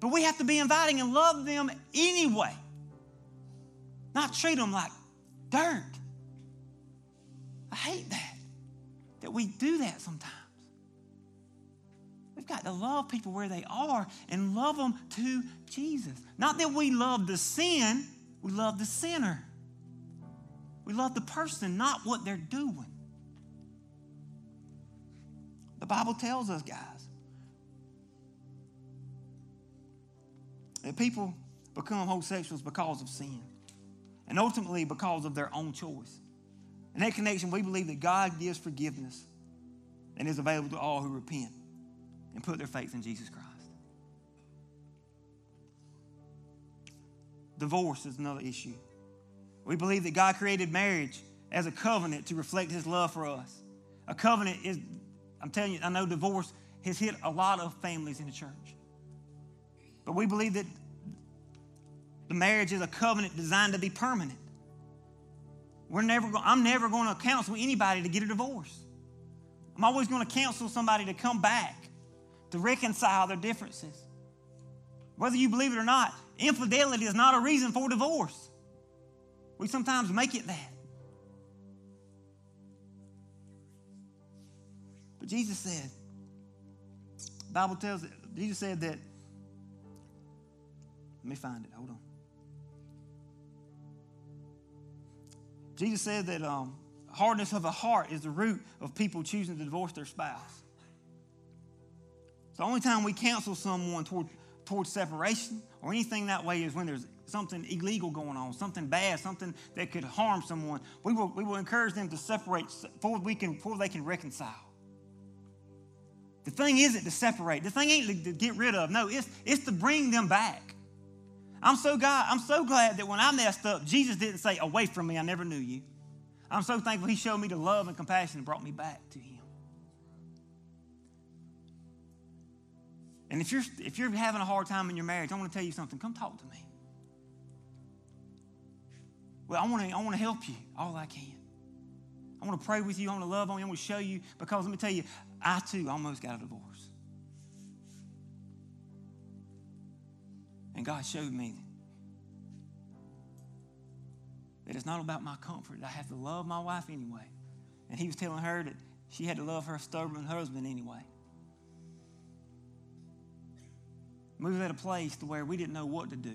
But we have to be inviting and love them anyway, not treat them like dirt. I hate that, that we do that sometimes. Got to love people where they are and love them to Jesus. Not that we love the sin, we love the sinner. We love the person, not what they're doing. The Bible tells us, guys, that people become homosexuals because of sin and ultimately because of their own choice. In that connection, we believe that God gives forgiveness and is available to all who repent and put their faith in Jesus Christ. Divorce is another issue. We believe that God created marriage as a covenant to reflect his love for us. A covenant is, I'm telling you, I know divorce has hit a lot of families in the church. But we believe that the marriage is a covenant designed to be permanent. We're never go- I'm never going to counsel anybody to get a divorce. I'm always going to counsel somebody to come back, to reconcile their differences. Whether you believe it or not, infidelity is not a reason for divorce. We sometimes make it that. But Jesus said, the Bible tells it, Jesus said that, let me find it, hold on. Jesus said that um, hardness of the heart is the root of people choosing to divorce their spouse. So the only time we counsel someone toward, towards separation or anything that way is when there's something illegal going on, something bad, something that could harm someone. We will, we will encourage them to separate before, we can, before they can reconcile. The thing isn't to separate. The thing ain't to get rid of. No, it's, it's to bring them back. I'm so glad, I'm so glad that when I messed up, Jesus didn't say, Away from me, I never knew you. I'm so thankful He showed me the love and compassion and brought me back to Him. And if you're, if you're having a hard time in your marriage, I want to tell you something. Come talk to me. Well, I want to, I want to help you all I can. I want to pray with you. I want to love on you. I want to show you because let me tell you, I too almost got a divorce. And God showed me that it's not about my comfort. I have to love my wife anyway. And He was telling her that she had to love her stubborn husband anyway. We was at a place to where we didn't know what to do.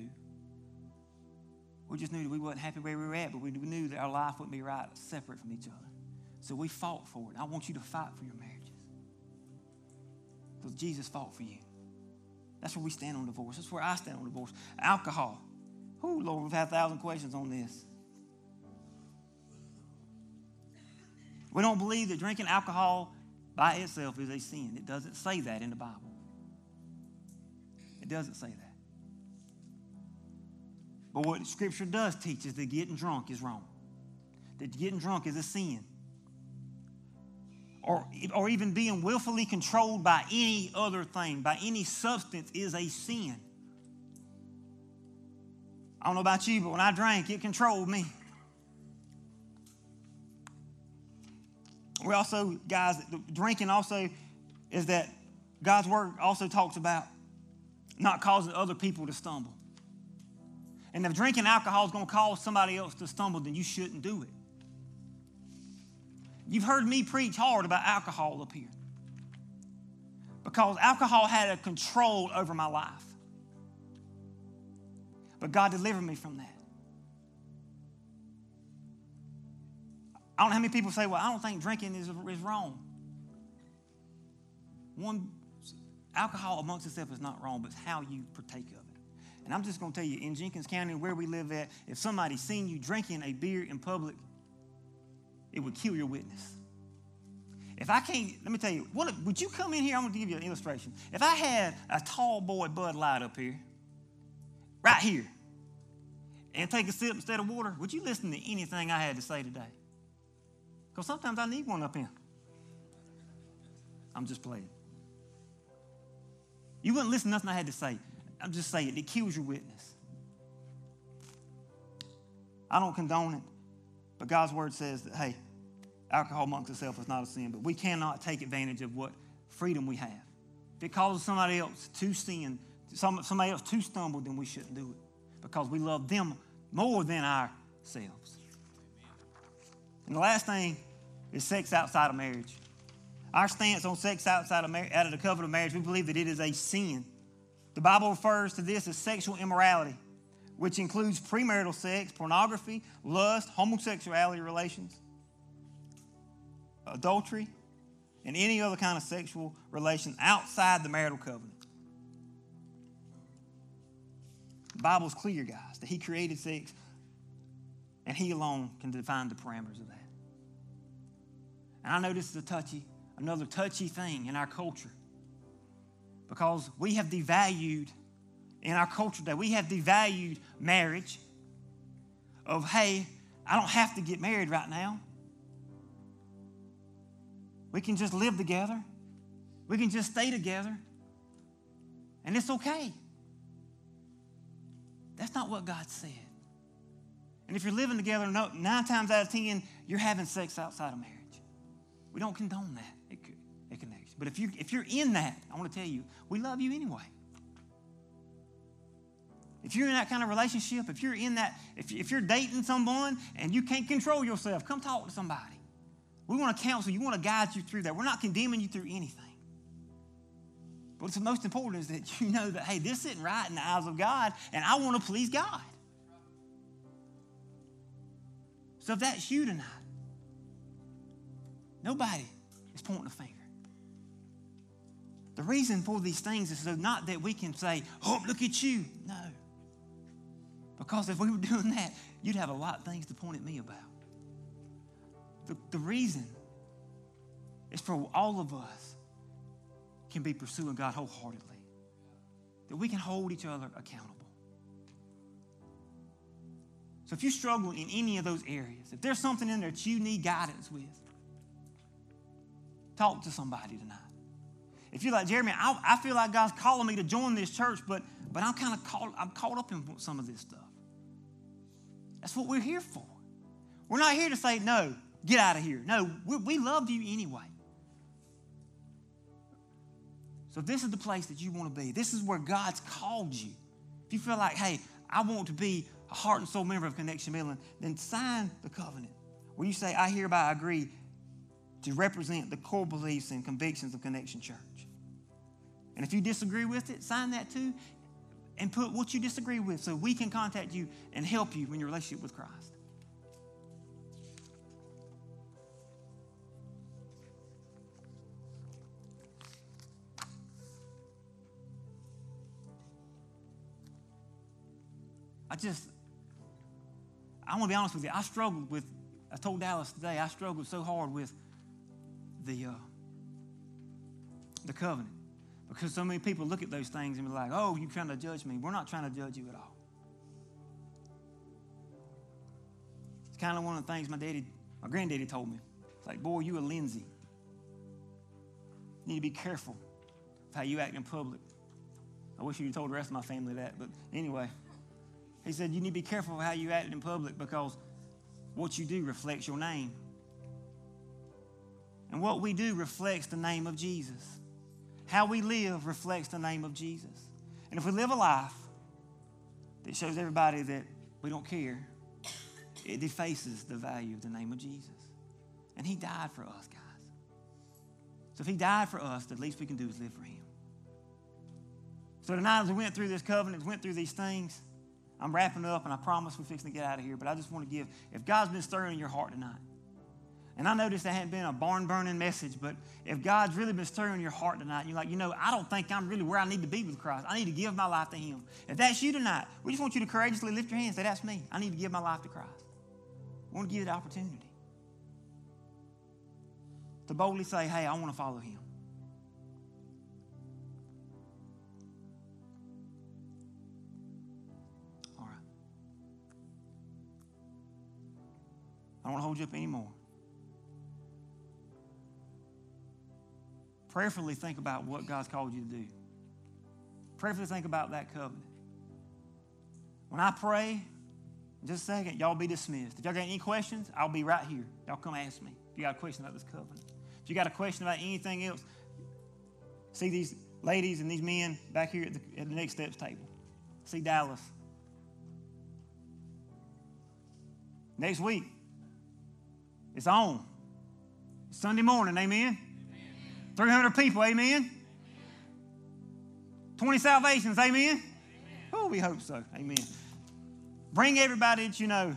We just knew that we wasn't happy where we were at, but we knew that our life wouldn't be right separate from each other. So we fought for it. I want you to fight for your marriages. Because Jesus fought for you. That's where we stand on divorce. That's where I stand on divorce. Alcohol. Oh, Lord, we've had a thousand questions on this. We don't believe that drinking alcohol by itself is a sin. It doesn't say that in the Bible. It doesn't say that. But what Scripture does teach is that getting drunk is wrong, that getting drunk is a sin or, or even being willfully controlled by any other thing, by any substance, is a sin. I don't know about you, but when I drank, it controlled me. We also, guys, drinking also is that God's word also talks about not causing other people to stumble. And if drinking alcohol is going to cause somebody else to stumble, then you shouldn't do it. You've heard me preach hard about alcohol up here because alcohol had a control over my life. But God delivered me from that. I don't know how many people say, well, I don't think drinking is, is wrong. One, alcohol amongst itself is not wrong, but it's how you partake of it. And I'm just going to tell you, in Jenkins County, where we live at, if somebody seen you drinking a beer in public, it would kill your witness. If I can't, let me tell you, what, would you come in here? I'm going to give you an illustration. If I had a tall boy Bud Light up here, right here, and take a sip instead of water, would you listen to anything I had to say today? Because sometimes I need one up here. I'm just playing. You wouldn't listen to nothing I had to say. I'm just saying, it kills your witness. I don't condone it, but God's word says that, hey, alcohol amongst itself is not a sin, but we cannot take advantage of what freedom we have. If it causes somebody else to sin, some somebody else to stumble, then we shouldn't do it because we love them more than ourselves. And the last thing is sex outside of marriage. Our stance on sex outside of marriage, out of the covenant of marriage, we believe that it is a sin. The Bible refers to this as sexual immorality, which includes premarital sex, pornography, lust, homosexuality relations, adultery, and any other kind of sexual relation outside the marital covenant. The Bible's clear, guys, that He created sex and He alone can define the parameters of that. And I know this is a touchy, another touchy thing in our culture. Because we have devalued in our culture that we have devalued marriage of hey i don't have to get married right now. We can just live together. We can just stay together. And it's okay. That's not what god said. And if you're living together nine times out of ten you're having sex outside of marriage. We don't condone that. But if, you, if you're in that, I want to tell you, we love you anyway. If you're in that kind of relationship, if you're in that, if, if you're dating someone and you can't control yourself, come talk to somebody. We want to counsel you, we want to guide you through that. We're not condemning you through anything. But what's most important is that you know that, hey, this isn't right in the eyes of God, and I want to please God. So if that's you tonight, Nobody is pointing a finger. The reason for these things is so not that we can say, oh, look at you. No. Because if we were doing that, you'd have a lot of things to point at me about. The, the reason is for all of us can be pursuing God wholeheartedly. That we can hold each other accountable. So if you struggle in any of those areas, if there's something in there that you need guidance with, Talk to somebody tonight. If you're like, Jeremy, I, I feel like God's calling me to join this church, but, but I'm kind of caught, I'm caught up in some of this stuff. That's what we're here for. We're not here to say, no, get out of here. No, we, we love you anyway. So this is the place that you want to be. This is where God's called you. If you feel like, hey, I want to be a heart and soul member of Connection Midland, then sign the covenant where you say, I hereby agree to represent the core beliefs and convictions of Connection Church. And if you disagree with it, sign that too and put what you disagree with so we can contact you and help you in your relationship with Christ. I just, I want to be honest with you. I struggled with, I told Dallas today, I struggled so hard with the, uh, the covenant. Because so many people look at those things and be like, oh, you're trying to judge me. We're not trying to judge you at all. It's kind of one of the things my daddy, my granddaddy told me. It's like, boy, you a Lindsay. You need to be careful of how you act in public. I wish you told the rest of my family that, but anyway. He said, you need to be careful of how you act in public because what you do reflects your name. And what we do reflects the name of Jesus. How we live reflects the name of Jesus. And if we live a life that shows everybody that we don't care, it defaces the value of the name of Jesus. And He died for us, guys. So if He died for us, the least we can do is live for Him. So tonight, as we went through this covenant, went through these things, I'm wrapping up, and I promise we're fixing to get out of here. But I just want to give, if God's been stirring in your heart tonight, and I noticed that hadn't been a barn burning message, but if God's really been stirring your heart tonight, you're like, you know, I don't think I'm really where I need to be with Christ. I need to give my life to Him. If that's you tonight, we just want you to courageously lift your hand and say, That's me. I need to give my life to Christ. I want to give you the opportunity to boldly say, Hey, I want to follow Him. All right. I don't want to hold you up anymore. Prayerfully think about what God's called you to do. Prayerfully think about that covenant. When I pray, just a second, y'all be dismissed. If y'all got any questions, I'll be right here. Y'all come ask me if you got a question about this covenant. If you got a question about anything else, see these ladies and these men back here at the, at the next steps table. See Dallas. Next week, it's on. Sunday morning, amen. 300 people, amen? 20 salvations, amen? Oh, we hope so, amen. Bring everybody that you know.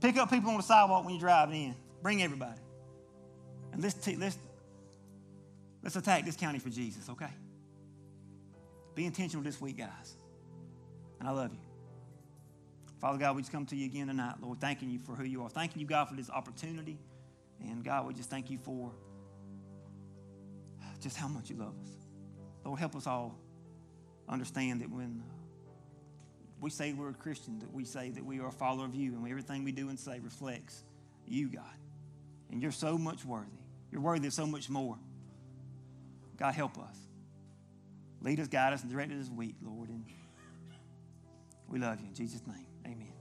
Pick up people on the sidewalk when you're driving in. Bring everybody. And let's, t- let's, let's attack this county for Jesus, okay? Be intentional this week, guys. And I love you. Father God, we just come to you again tonight, Lord, thanking you for who you are. Thanking you, God, for this opportunity. And God, we just thank you for just how much you love us. Lord, help us all understand that when we say we're a Christian, that we say that we are a follower of you, and everything we do and say reflects you, God. And you're so much worthy. You're worthy of so much more. God, help us. Lead us, guide us, and direct us this week, Lord. And we love you. In Jesus' name, amen.